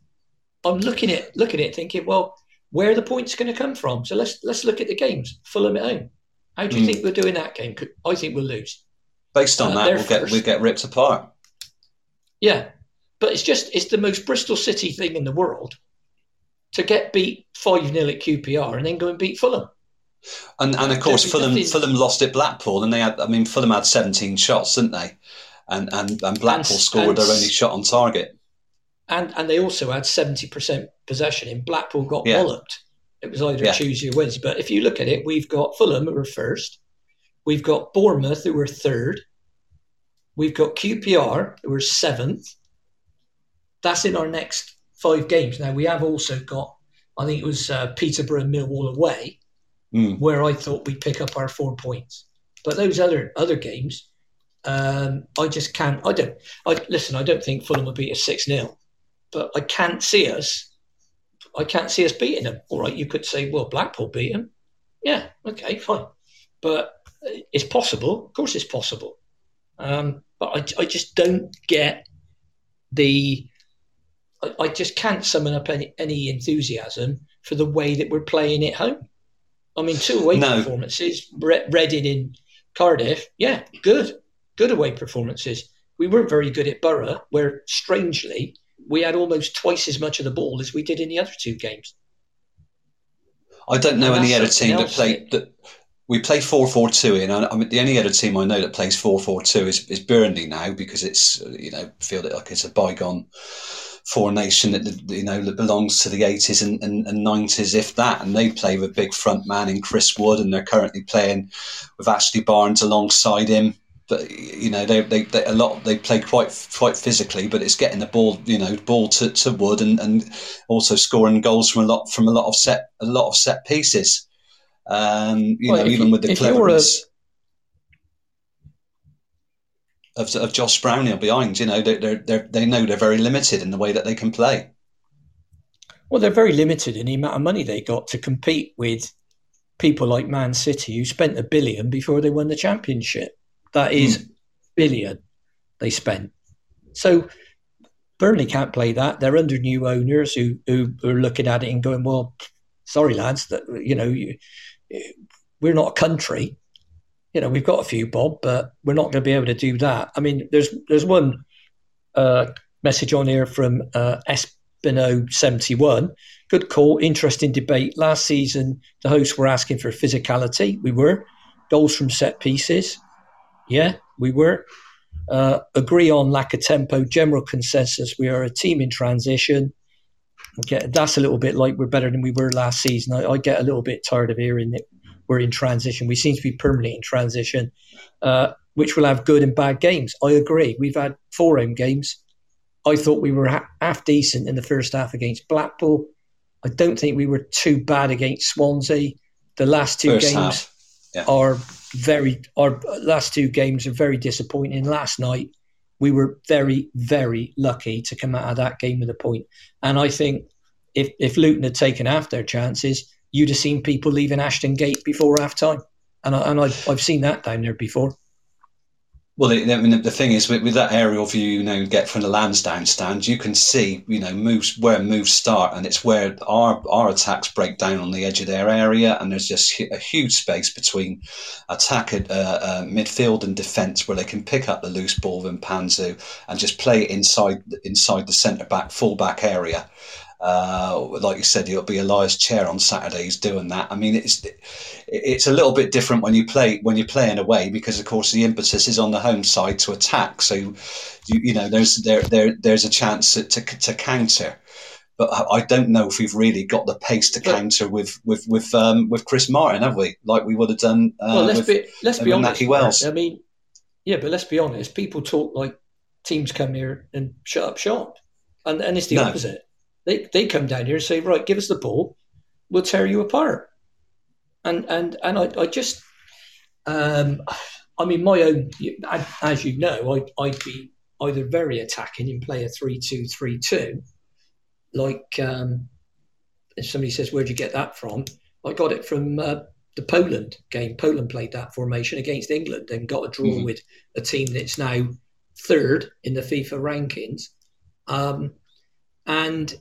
I'm looking at looking at thinking, well, where are the points going to come from? So let's let's look at the games. Fulham at home. How do you Mm. think we're doing that game? I think we'll lose. Based on uh, that, we'll get we'll get ripped apart. Yeah, but it's just it's the most Bristol City thing in the world to get beat five 0 at QPR and then go and beat Fulham. And and of course, Fulham. Fulham lost at Blackpool, and they had. I mean, Fulham had 17 shots, didn't they? And and, and Blackpool And- scored and- their only shot on target. and and they also had seventy percent possession. In Blackpool got Yeah. walloped. It was either Yeah. Tuesday or Wednesday. But if you look at it, we've got Fulham who are first. We've got Bournemouth who were third. We've got QPR who were seventh. That's in our next five games. Now we have also got, I think it was uh, Peterborough and Millwall away, Mm. where I thought we'd pick up our four points. But those other other games, um, I just can't. I don't. I listen. I don't think Fulham will beat us six 0 but I can't see us. I can't see us beating them. All right, you could say, well, Blackpool beat them. Yeah, okay, fine, but it's possible. Of course, it's possible. Um, but I, I just don't get the. I, I just can't summon up any, any enthusiasm for the way that we're playing at home. I mean, two away No. performances, Re- Reading in Cardiff, yeah, good, good away performances. We weren't very good at Borough, where strangely we had almost twice as much of the ball as we did in the other two games. I don't know And any other team that played that we play 4-4-2 in. I mean, the only other team I know that plays 4-4-2 is, is Burnley now because it's you know feel it like it's a bygone formation that you know that belongs to the 80s and, and, and, 90s, if that. And they play with big front man in Chris Wood, and they're currently playing with Ashley Barnes alongside him. But you know they, they, they a lot they play quite quite physically, but it's getting the ball you know ball to, to Wood and, and also scoring goals from a lot from a lot of set a lot of set pieces. Um, you well, know, even you, with the cleverness a... of, of Josh Brownhill behind, you know, they they they know they're very limited in the way that they can play. Well, they're very limited in the amount of money they got to compete with people like Man City, who spent a billion before they won the championship. That is mm. billion they spent. So Burnley can't play that. They're under new owners who, who are looking at it and going, "Well, sorry, lads, that you know, you, we're not a country. You know, we've got a few bob, but we're not going to be able to do that. I mean, there's there's one uh, message on here from uh, Espino seventy one. Good call, interesting debate. Last season, the hosts were asking for physicality. We were goals from set pieces. Yeah, we were. Uh, agree on lack of tempo. General consensus: we are a team in transition. Okay, that's a little bit like we're better than we were last season. I, I get a little bit tired of hearing that we're in transition. We seem to be permanently in transition, uh, which will have good and bad games. I agree. We've had four home games. I thought we were half decent in the first half against Blackpool. I don't think we were too bad against Swansea. The last two first games yeah. are very. Our last two games are very disappointing. Last night we were very, very lucky to come out of that game with a point. And I think if, if Luton had taken half their chances, you'd have seen people leaving Ashton Gate before half time. And, I, and I've, I've seen that down there before. Well, I mean, the thing is, with, with, that aerial view, you know, get from the Lansdowne stand, you can see, you know, moves where moves start, and it's where our our attacks break down on the edge of their area, and there's just a huge space between attack, uh, uh, midfield, and defence where they can pick up the loose ball with Mpanzu and just play it inside inside the centre back, full back area. Uh, like you said, it'll be Ilias Chair on Saturdays doing that. I mean, it's it's a little bit different when you play when you're playing away because, of course, the impetus is on the home side to attack. So, you you know, there's there there there's a chance to to, to counter. But I don't know if we've really got the pace to counter with with with um, with Chris Martin, have we? Like we would have done. Uh, well, let's with, be let's be honest. Wells. I mean, yeah, but let's be honest. People talk like teams come here and shut up shop, and and it's the no. opposite they they come down here and say, right, give us the ball, we'll tear you apart. And and and I, I just, um, I mean, my own, as you know, I'd, I'd be either very attacking and play a three-two-three-two, like um, if somebody says, where'd you get that from? I got it from uh, the Poland game. Poland played that formation against England and got a draw mm-hmm. with a team that's now third in the FIFA rankings. Um, and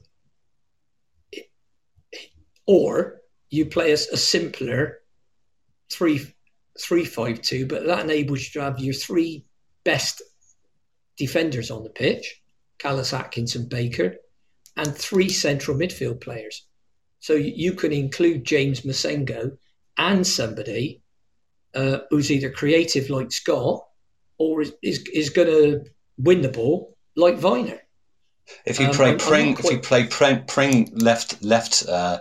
or you play a, a simpler three three five two, but that enables you to have your three best defenders on the pitch, Kalas Atkinson Baker, and three central midfield players. So you can include James Massengo and somebody uh, who's either creative like Scott or is, is, is going to win the ball like Vyner. If you um, play Pring, quite... if you play Pring, Pring left left uh,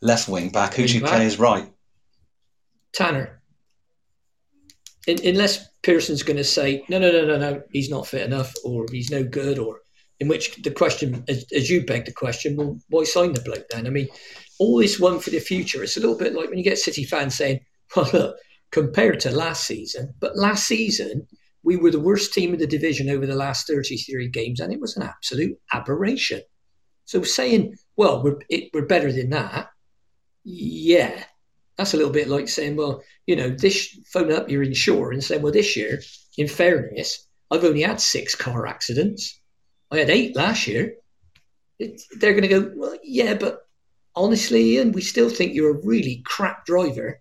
left wing back, who do you back. play as right? Tanner. In, unless Pearson's going to say no, no, no, no, no, he's not fit enough, or he's no good, or in which the question, as, as you beg the question, well, why sign the bloke then? I mean, all this one for the future. It's a little bit like when you get City fans saying, "Well, look, compared to last season, but last season." We were the worst team in the division over the last 33 games, and it was an absolute aberration. So saying, well, we're, it, we're better than that, yeah, that's a little bit like saying, well, you know, this phone up your insurer and saying, well, this year, in fairness, I've only had six car accidents. I had eight last year. It, they're going to go, well, yeah, but honestly, and we still think you're a really crap driver.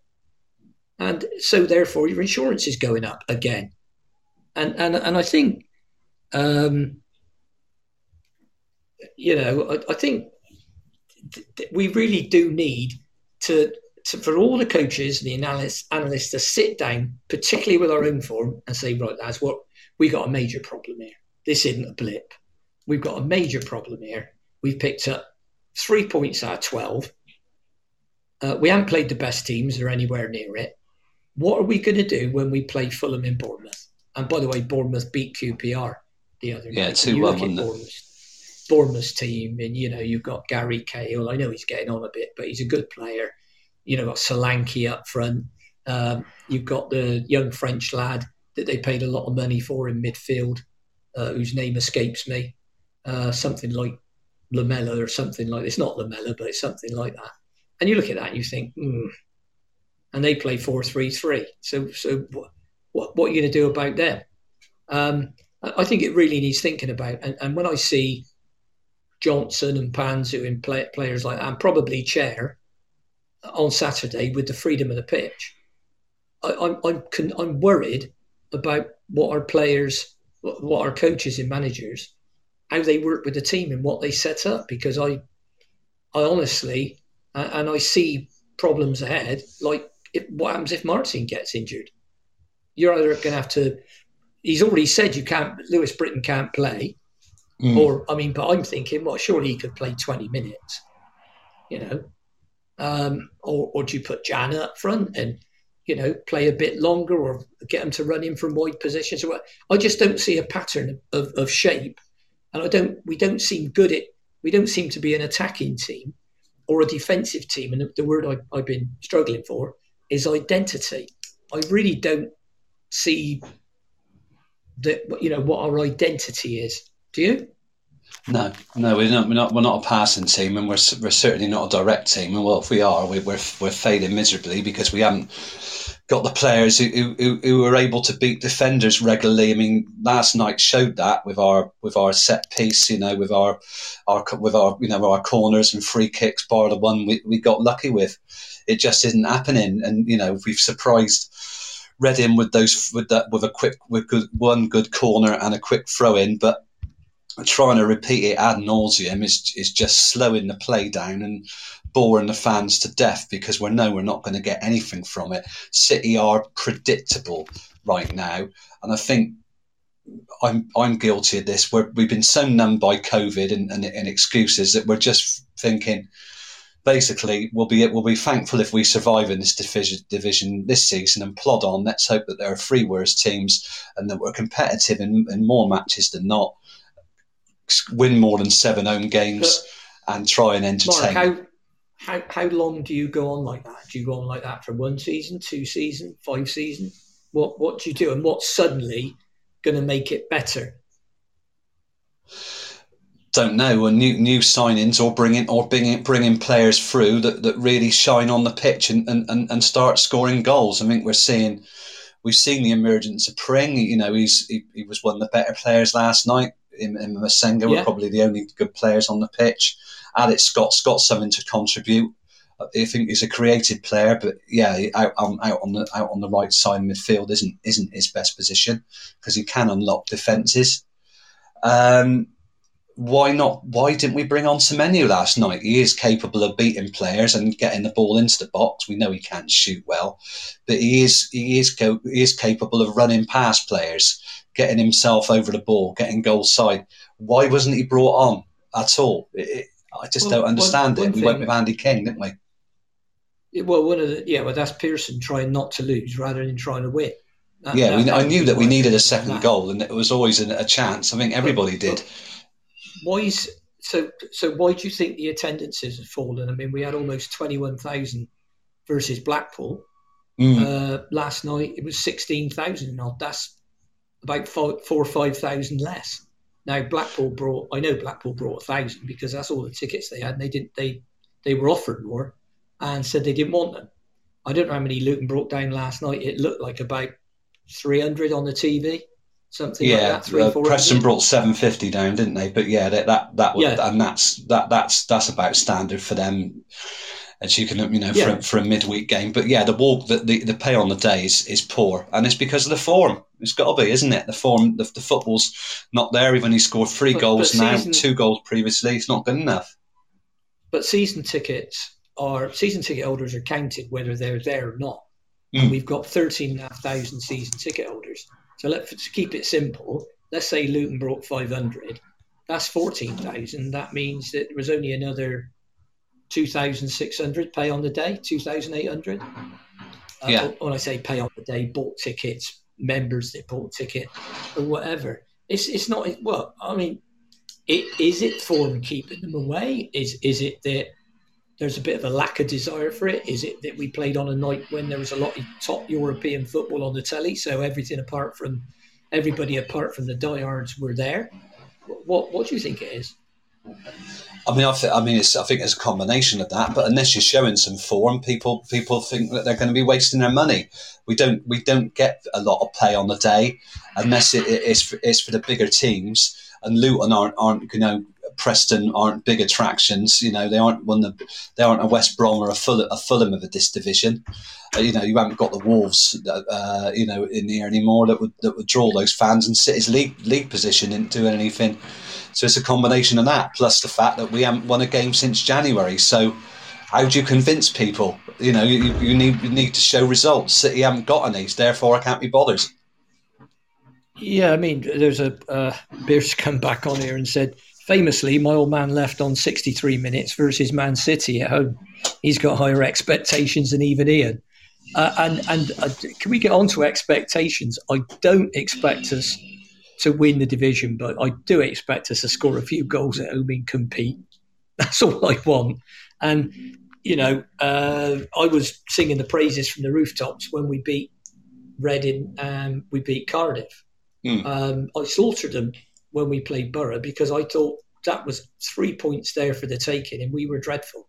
And so, therefore, your insurance is going up again and and and I think, um, you know, I, I think th- th- we really do need to to, for all the coaches and the analysts, analysts to sit down, particularly with our own form, and say, right, that's what we got a major problem here. This isn't a blip. We've got a major problem here. We've picked up three points out of 12. Uh, we haven't played the best teams or anywhere near it. What are we going to do when we play Fulham in Bournemouth? And by the way, Bournemouth beat QPR the other yeah, night. two one, wasn't Bournemouth, team, and you know you've got Gary Cahill. I know he's getting on a bit, but he's a good player. You know, got Solanke up front. Um, you've got the young French lad that they paid a lot of money for in midfield, uh, whose name escapes me. Uh, something like Lamela or something like it's not Lamela, but it's something like that. And you look at that and you think, hmm. And they play four three three. So so what what, are you going to do about them? Um, I think it really needs thinking about. And, and when I see Johnson and Mpanzu and play, players like and probably Chair on Saturday with the freedom of the pitch, I, I'm I'm I'm worried about what our players, what our coaches and managers, how they work with the team and what they set up. Because I, I honestly, and I see problems ahead. Like if, what happens if Martin gets injured? You're either going to have to he's already said you can't. Louis Britton can't play, mm. or I mean, but I'm thinking, well, surely he could play 20 minutes, you know, um, or or do you put Jan up front and you know play a bit longer, or get him to run in from wide positions? I just don't see a pattern of, of shape, and I don't. We don't seem good at. We don't seem to be an attacking team or a defensive team. And the, the word I, I've been struggling for is identity. I really don't see that you know what our identity is. Do you? No, no, we're not. We're not. We're not a passing team, and we're we're certainly not a direct team. And well, if we are, we, we're we're failing miserably because we haven't got the players who, who who are able to beat defenders regularly. I mean, last night showed that with our with our set piece, you know, with our our with our you know our corners and free kicks, bar the one we, we got lucky with. It just isn't happening, and you know we've surprised Reading with those with that with a quick with good, one good corner and a quick throw in, but trying to repeat it ad nauseum is is just slowing the play down and boring the fans to death because we know we're not going to get anything from it. City are predictable right now, and I think I'm I'm guilty of this. we have been so numbed by COVID and, and, and excuses that we're just thinking basically we'll be we'll be thankful if we survive in this division this season and plod on. Let's hope that there are three worse teams and that we're competitive in, in more matches than not. Win more than seven home games but, and try and entertain. Mark, how, how how long do you go on like that? Do you go on like that for one season, two season, five season? What what do you do, and what's suddenly going to make it better? Don't know, or new new signings, or bringing or bringing bringing players through that, that really shine on the pitch and, and, and start scoring goals. I think we're seeing we've seen the emergence of Pring. You know, he's he, he was one of the better players last night. Him and Massengo yeah. were probably the only good players on the pitch. Alex Scott's got something to contribute. I think he's a creative player, but yeah, out, um, out on the out on the right side midfield isn't isn't his best position because he can unlock defences. Um, why not? Why didn't we bring on Semenyo last night? He is capable of beating players and getting the ball into the box. We know he can't shoot well, but he is he is he is capable of running past players, getting himself over the ball, getting goal side. Why wasn't he brought on at all? It, it, I just well, don't understand one, it. One we went with Andy King, didn't we? Well, one of the yeah, well, that's Pearson trying not to lose rather than trying to win. That, yeah, that, we, I knew that we needed a second goal, and it was always a, a chance. I think everybody did. But, why is so so why do you think the attendances have fallen? I mean, we had almost twenty one thousand versus Blackpool. Mm. Uh, last night it was sixteen thousand odd. That's about four, four or five thousand less. Now Blackpool brought I know Blackpool brought a thousand because that's all the tickets they had and they didn't they they were offered more and said they didn't want them. I don't know how many Luton brought down last night. It looked like about three hundred on the TV something yeah, like that. Three, uh, Preston brought seven fifty down, didn't they? But yeah, that that, that was, yeah. and that's that that's that's about standard for them. As you can, you know, yeah. for, for a midweek game, but yeah, the walk, the, the, the pay on the day is, is poor, and it's because of the form. It's got to be, isn't it? The form, the, the football's not there. Even he scored three but, goals but now, season, two goals previously. It's not good enough. But season tickets are season ticket holders are counted whether they're there or not. Mm. And we've got 13,500 season ticket holders. So let's keep it simple. Let's say Luton brought 500. That's 14,000. That means that there was only another 2,600 pay on the day, 2,800. Yeah. Uh, when I say pay on the day, bought tickets, members that bought ticket, or whatever. It's it's not well. I mean, it, is it for keeping them away? Is is it that there's a bit of a lack of desire for it? Is it that we played on a night when there was a lot of top European football on the telly, so everything apart from everybody apart from the diehards were there? What what do you think it is? I mean, I, th- I mean, it's, I think it's a combination of that. But unless you're showing some form, people people think that they're going to be wasting their money. We don't we don't get a lot of play on the day unless it, it's for, it's for the bigger teams. And Luton aren't aren't you know Preston aren't big attractions. You know they aren't one of the, they aren't a West Brom or a Fulham, a Fulham of a this division. Uh, you know you haven't got the Wolves uh, you know in here anymore that would that would draw those fans and City's league league position didn't do anything. So it's a combination of that, plus the fact that we haven't won a game since January. So how do you convince people? You know, you, you need you need to show results. City haven't got any, therefore I can't be bothered. Yeah, I mean, there's a uh, Beers come back on here and said, famously, my old man left on 63 minutes versus Man City at home. He's got higher expectations than even Ian. Uh, and and uh, can we get on to expectations? I don't expect us to win the division, but I do expect us to score a few goals at home and compete. *laughs* That's all I want. And you know, uh, I was singing the praises from the rooftops when we beat Reading and we beat Cardiff. Mm. Um, I slaughtered them when we played Borough because I thought that was three points there for the taking, and we were dreadful.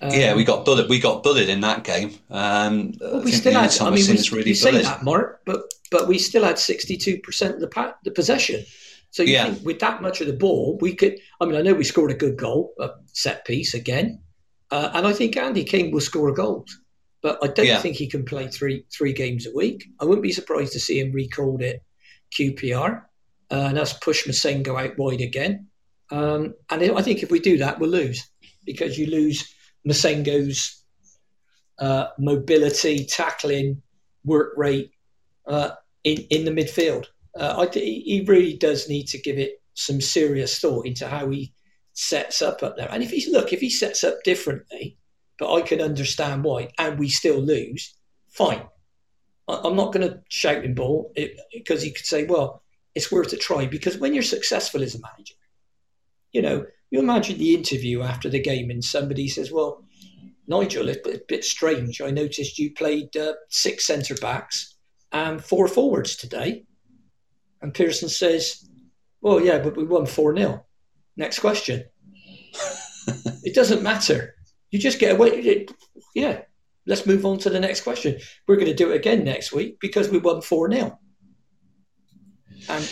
Um, yeah, we got bullied. We got bullied in that game. Um, well, we still had. I mean, we, really you say that, Mark, but but we still had sixty-two percent of the pa- the possession. So you yeah. think with that much of the ball, we could? I mean, I know we scored a good goal, a set piece again, uh, and I think Andy King will score a goal. But I don't yeah. think he can play three three games a week. I wouldn't be surprised to see him recalled at QPR, and us push Massengo out wide again. Um, and I think if we do that, we'll lose because you lose Massengo's uh, mobility, tackling, work rate uh, in in the midfield. Uh, th- he really does need to give it some serious thought into how he sets up up there. And if he's look, if he sets up differently, but I can understand why, and we still lose, fine. I, am not going to shout him ball because he could say, well, it's worth a try. Because when you're successful as a manager, you know, you imagine the interview after the game and somebody says, well, Nigel, it's a bit strange. I noticed you played uh, six centre backs and four forwards today. And Pearson says, well, yeah, but we won 4 0. Next question. *laughs* it doesn't matter. You just get away. It, Yeah, let's move on to the next question. We're going to do it again next week because we won 4 0.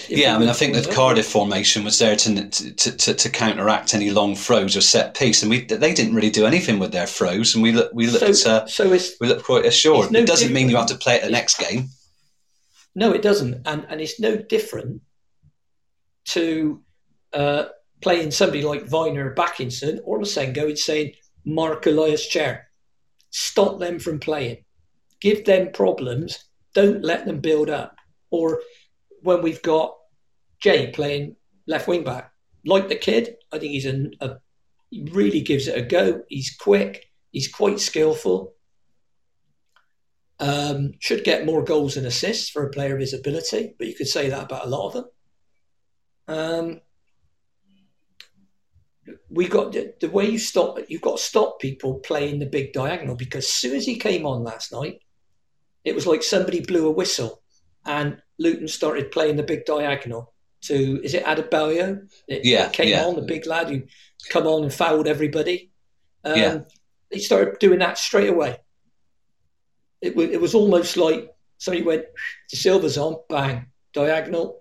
Yeah, I mean, I think the Cardiff formation was there to, to, to, to, counteract any long throws or set piece, and we they didn't really do anything with their throws, and we look, we looked so, uh, so we looked quite assured. No it doesn't mean you have to play it the next game. No, it doesn't, and and it's no different to uh, playing somebody like Vyner, Bakinson, or Massengo and saying Mark Ilias Chair, stop them from playing, give them problems, don't let them build up, or when we've got Jay playing left wing back. Like the kid, I think he's a, a he really gives it a go. He's quick. He's quite skillful. Um, should get more goals and assists for a player of his ability, but you could say that about a lot of them. Um, we got the, the, way you stop you've got to stop people playing the big diagonal because as soon as he came on last night, it was like somebody blew a whistle and Luton started playing the big diagonal to is it Adebayo? It, yeah, it came yeah. on the big lad who come on and fouled everybody. Um, yeah, he started doing that straight away. It, w- it was almost like somebody went to silver's on bang diagonal,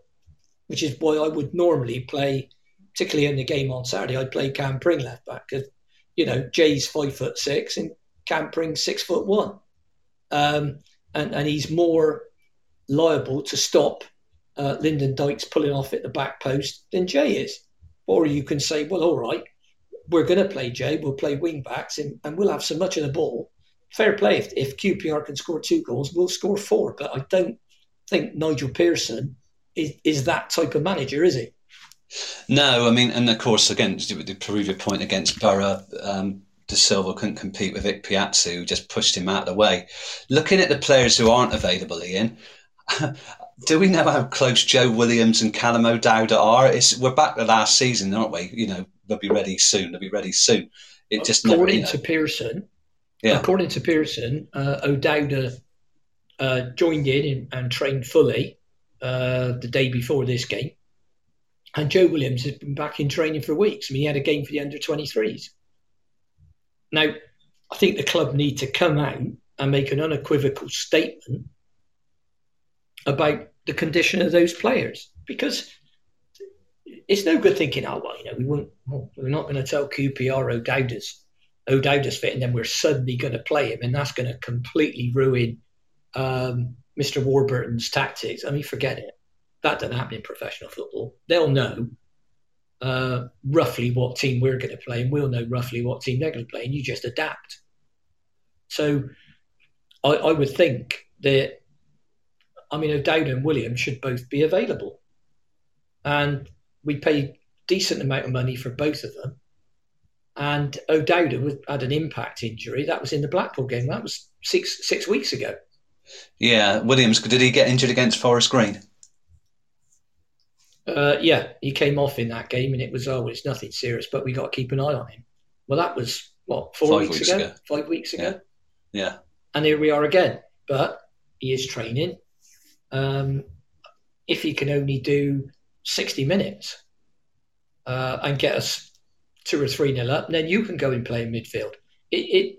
which is why I would normally play, particularly in the game on Saturday. I'd play Cam Pring left back because you know Jay's five foot six and Cam Pring six foot one, um, and and he's more liable to stop uh, Lyndon Dykes pulling off at the back post than Jay is. Or you can say, well, all right, we're going to play Jay, we'll play wing backs, and, and we'll have so much of the ball. Fair play. If, if QPR can score two goals, we'll score four. But I don't think Nigel Pearson is, is that type of manager, is he? No, I mean, and of course, again, to prove point against Borough, um, De Silva couldn't compete with Ikpeazu, who just pushed him out of the way. Looking at the players who aren't available, Ian, *laughs* do we know how close Joe Williams and Callum O'Dowda are? It's, we're back to last season, aren't we? You know, they'll be ready soon. They'll be ready soon. It just according never, you know. to Pearson, yeah. according to Pearson, uh, O'Dowda uh, joined in and, and trained fully uh, the day before this game, and Joe Williams has been back in training for weeks. I mean, he had a game for the under 23s. Now, I think the club need to come out and make an unequivocal statement about the condition of those players because it's no good thinking, oh well, you know, we won't, we're not going to tell QPR O'Dowda's O'Dowda's fit, and then we're suddenly going to play him, and that's going to completely ruin um, Mr. Warburton's tactics. I mean, forget it. That doesn't happen in professional football. They'll know uh, roughly what team we're going to play, and we'll know roughly what team they're going to play, and you just adapt. So, I, I would think that I mean, O'Dowd and Williams should both be available. And we pay decent amount of money for both of them. And O'Dowd had an impact injury. That was in the Blackpool game. That was six six weeks ago. Yeah, Williams, did he get injured against Forest Green? Uh, yeah, he came off in that game, and it was oh, it's nothing serious, but we got to keep an eye on him. Well, that was what four weeks, weeks ago? ago. five weeks ago, Yeah. and here we are again. But he is training. Um, if he can only do sixty minutes uh, and get us two or three nil up, then you can go and play in midfield. It, it,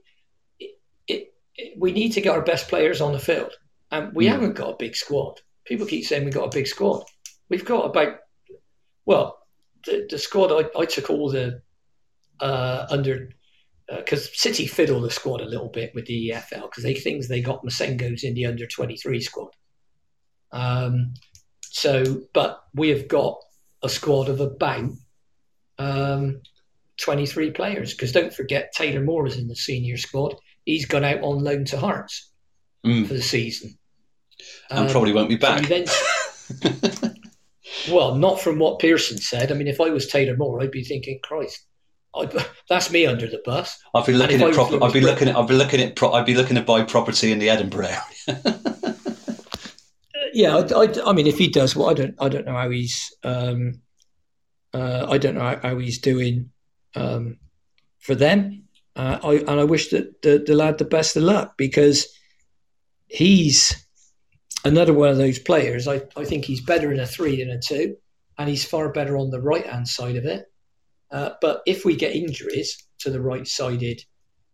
it, it, we need to get our best players on the field, and we Mm. haven't got a big squad. People keep saying we've got a big squad. We've got about well, the, the squad. I, I took all the uh, under because City fiddle the squad a little bit with the EFL because they things they got Massengos in the under twenty three squad. Um, so, but we have got a squad of about um, 23 players because don't forget Taylor Moore is in the senior squad. He's gone out on loan to Hearts Mm. for the season. And Um, probably won't be back. then- *laughs* well, not from what Pearson said. I mean, if I was Taylor Moore, I'd be thinking, Christ, I'd, *laughs* that's me under the bus. I'd be looking at was prop- Lewis I'd be looking at I'd be looking at pro- I'd be looking to buy property in the Edinburgh area. *laughs* Yeah, I, I, I mean, if he does, well, I don't, I don't know how he's, um, uh, I don't know how, he's doing um, for them. Uh, I, and I wish that the, the lad the best of luck because he's another one of those players. I, I think he's better in a three than a two, and he's far better on the right hand side of it. Uh, but if we get injuries to the right sided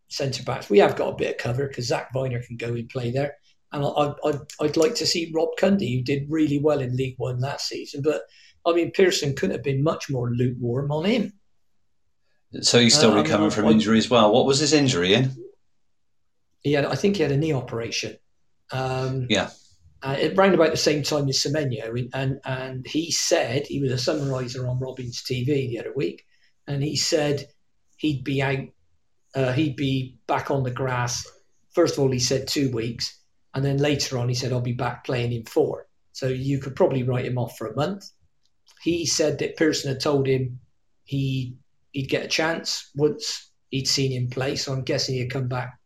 centre backs, we have got a bit of cover because Zak Vyner can go and play there. And I, I, I'd like to see Rob Cundy, who did really well in League One last season. But I mean, Pearson couldn't have been much more lukewarm on him. so he's still Uh, recovering from injury as well. What was his injury in? Yeah, I think, he had a knee operation. Um, Yeah. uh, it round about the same time as Semenyo, and and he said he was a summariser on Robins TV the other week, and he said he'd be out, uh, he'd be back on the grass. First of all, he said two weeks, and then later on, he said I'll be back playing in four. So you could probably write him off for a month. He said that Pearson had told him he he'd get a chance once he'd seen him play. So I'm guessing he'd come back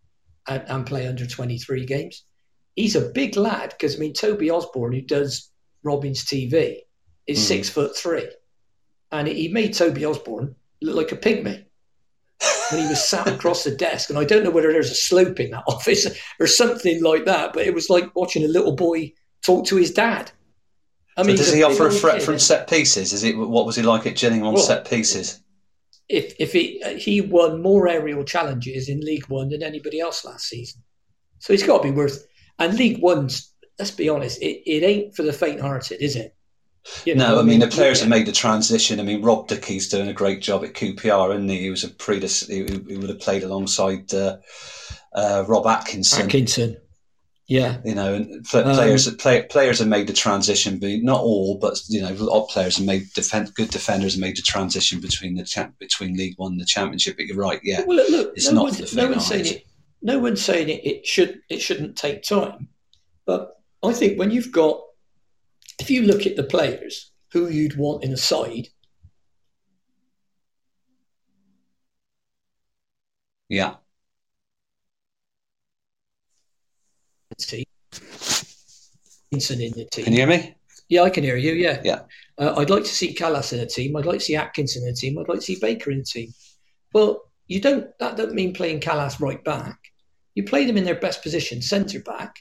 and, and play under 23 games. He's a big lad because I mean Toby Osborne, who does Robins TV, is Mhm. six foot three, and he made Toby Osborne look like a pygmy when he was sat across the desk. And I don't know whether there's a slope in that *laughs* office or something like that, but it was like watching a little boy talk to his dad. I So mean, does he offer a threat from set pieces? Is it what was he like at Gillingham on Well, set pieces? If if he he won more aerial challenges in League One than anybody else last season, so he's got to be worth. And League One's, let's be honest, it, it ain't for the faint-hearted, is it? You No, I mean the players yeah. have made the transition. I mean Rob Dickie's doing a great job at QPR, isn't he? He was a predecessor. He, he would have played alongside uh, uh, Rob Atkinson. Atkinson. Yeah, you know, and pl- players play, players have made the transition. Be not all, but you know, a lot of players have made defend, good defenders have made the transition between the cha- between League One and the Championship. But you're right, yeah, Well, look, look, it's no not one's, for the no one's saying it. No one's saying it. It should. It shouldn't take time. But I think when you've got, if you look at the players who you'd want in a side, Yeah, see, Vincent in the team. can you hear me? Yeah, I can hear you. Yeah, Yeah. Uh, I'd like to see Kalas in a team. I'd like to see Atkinson in a team. I'd like to see Baker in a team. Well, you don't. That doesn't mean playing Kalas right back. You play them in their best position, centre back,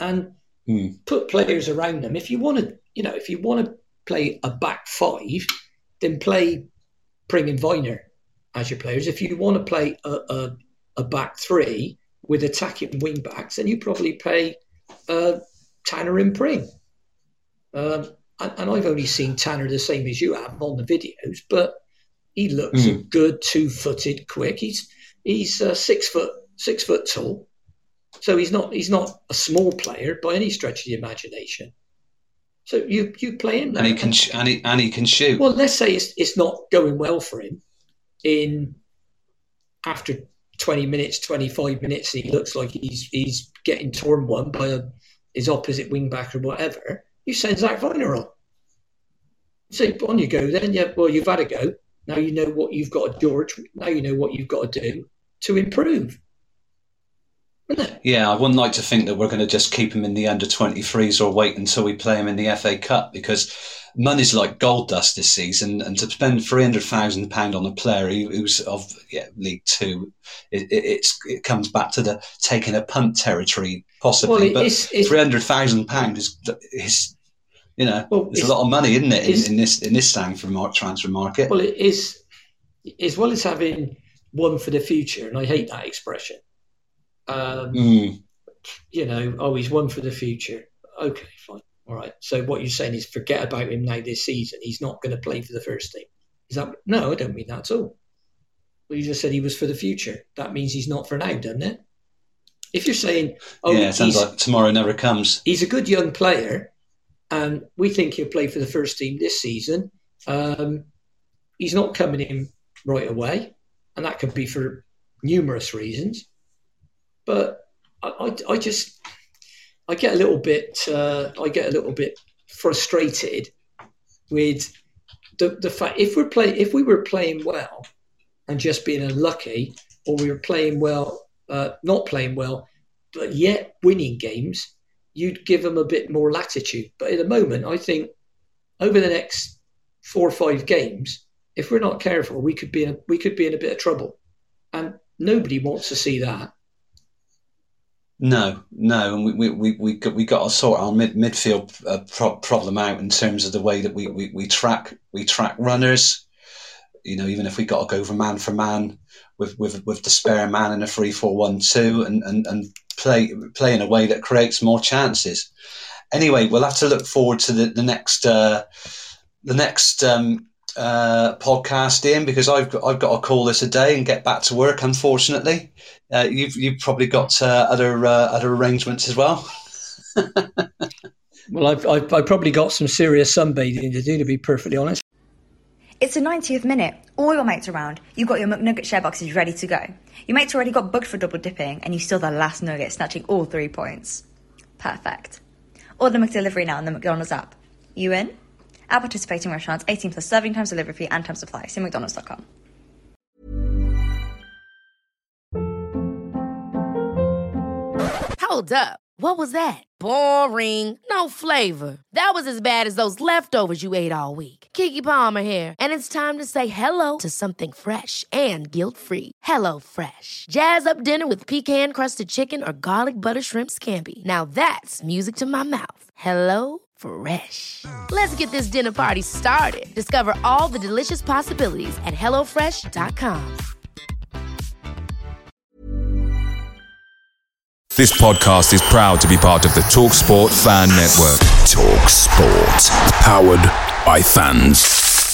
and Hmm. put players around them. If you want to, you know, if you want to play a back five, then play Pring and Vyner as your players. If you want to play a, a, a back three with attacking wing backs, then you probably play uh, Tanner and Pring. Um, and, and I've only seen Tanner the same as you have on the videos, but he looks a good two-footed, quick. He's he's uh, six foot six foot tall, so he's not he's not a small player by any stretch of the imagination. So you you play him there, And he can sh- and he, and he can shoot. well, let's say it's it's not going well for him in after 20 minutes, 25 minutes, he looks like he's he's getting torn one by a, his opposite wing back or whatever. You send Zak Vyner on. So on you go then. Yeah, well, you've had a go. Now you know what you've got to George. Now you know what you've got to do to improve. Yeah, I wouldn't like to think that we're going to just keep him in the under 23s or wait until we play him in the FA Cup because money's like gold dust this season. And to spend £300,000 on a player who's of yeah, League Two, it, it, it's, it comes back to the taking a punt territory, possibly. Well, but it's- it's- £300,000 is, is, you know, Well, it's a lot of money, isn't it, in, in this in this transfer market? Well, it is as well as having one for the future, and I hate that expression. Um, Mm. you know, oh, he's one for the future. Okay, fine. All right. So what you're saying is forget about him now this season. He's not going to play for the first team. Is that no? I don't mean that at all. Well, you just said he was for the future. That means he's not for now, doesn't it? If you're saying, oh, yeah, it sounds like tomorrow never comes. he's a good young player, and we think he'll play for the first team this season. Um, he's not coming in right away, and that could be for numerous reasons. But I, I, I just, I get a little bit, uh, I get a little bit frustrated with the the fact if we're play if we were playing well and just being unlucky, or we were playing well, uh, not playing well, but yet winning games, you'd give them a bit more latitude. But at the moment, I think over the next four or five games, if we're not careful, we could be in a, we could be in a bit of trouble, and nobody wants to see that. No, no, and we we we we got, we got to sort our mid midfield uh, pro- problem out in terms of the way that we, we, we track we track runners. You know, even if we got to go for man for man with with with the spare man in a three four one two and and and play play in a way that creates more chances. Anyway, we'll have to look forward to the the next uh, the next um, uh, podcast, Ian, because I've got, I've got to call this a day and get back to work. Unfortunately, uh, you've you've probably got uh, other uh, other arrangements as well. *laughs* Well, I've, I've, I've probably got some serious sunbathing to do, to be perfectly honest. It's the 90th minute. All your mates around. You've got your McNugget share boxes ready to go. Your mates already got booked for double dipping, and you still the last nugget, snatching all three points. Perfect. Order the McDelivery now on the McDonald's app. You in? At participating restaurants, 18 plus serving times, delivery fee, and time supply. See McDonald's.com. Hold up. What was that? Boring. No flavor. That was as bad as those leftovers you ate all week. Keke Palmer here, and it's time to say hello to something fresh and guilt-free. Hello Fresh. Jazz up dinner with pecan-crusted chicken or garlic butter shrimp scampi. Now that's music to my mouth. Hello Fresh. Let's get this dinner party started. Discover all the delicious possibilities at hellofresh.com. This podcast is proud to be part of the TalkSport Fan Network. Talk Sport. Powered by fans.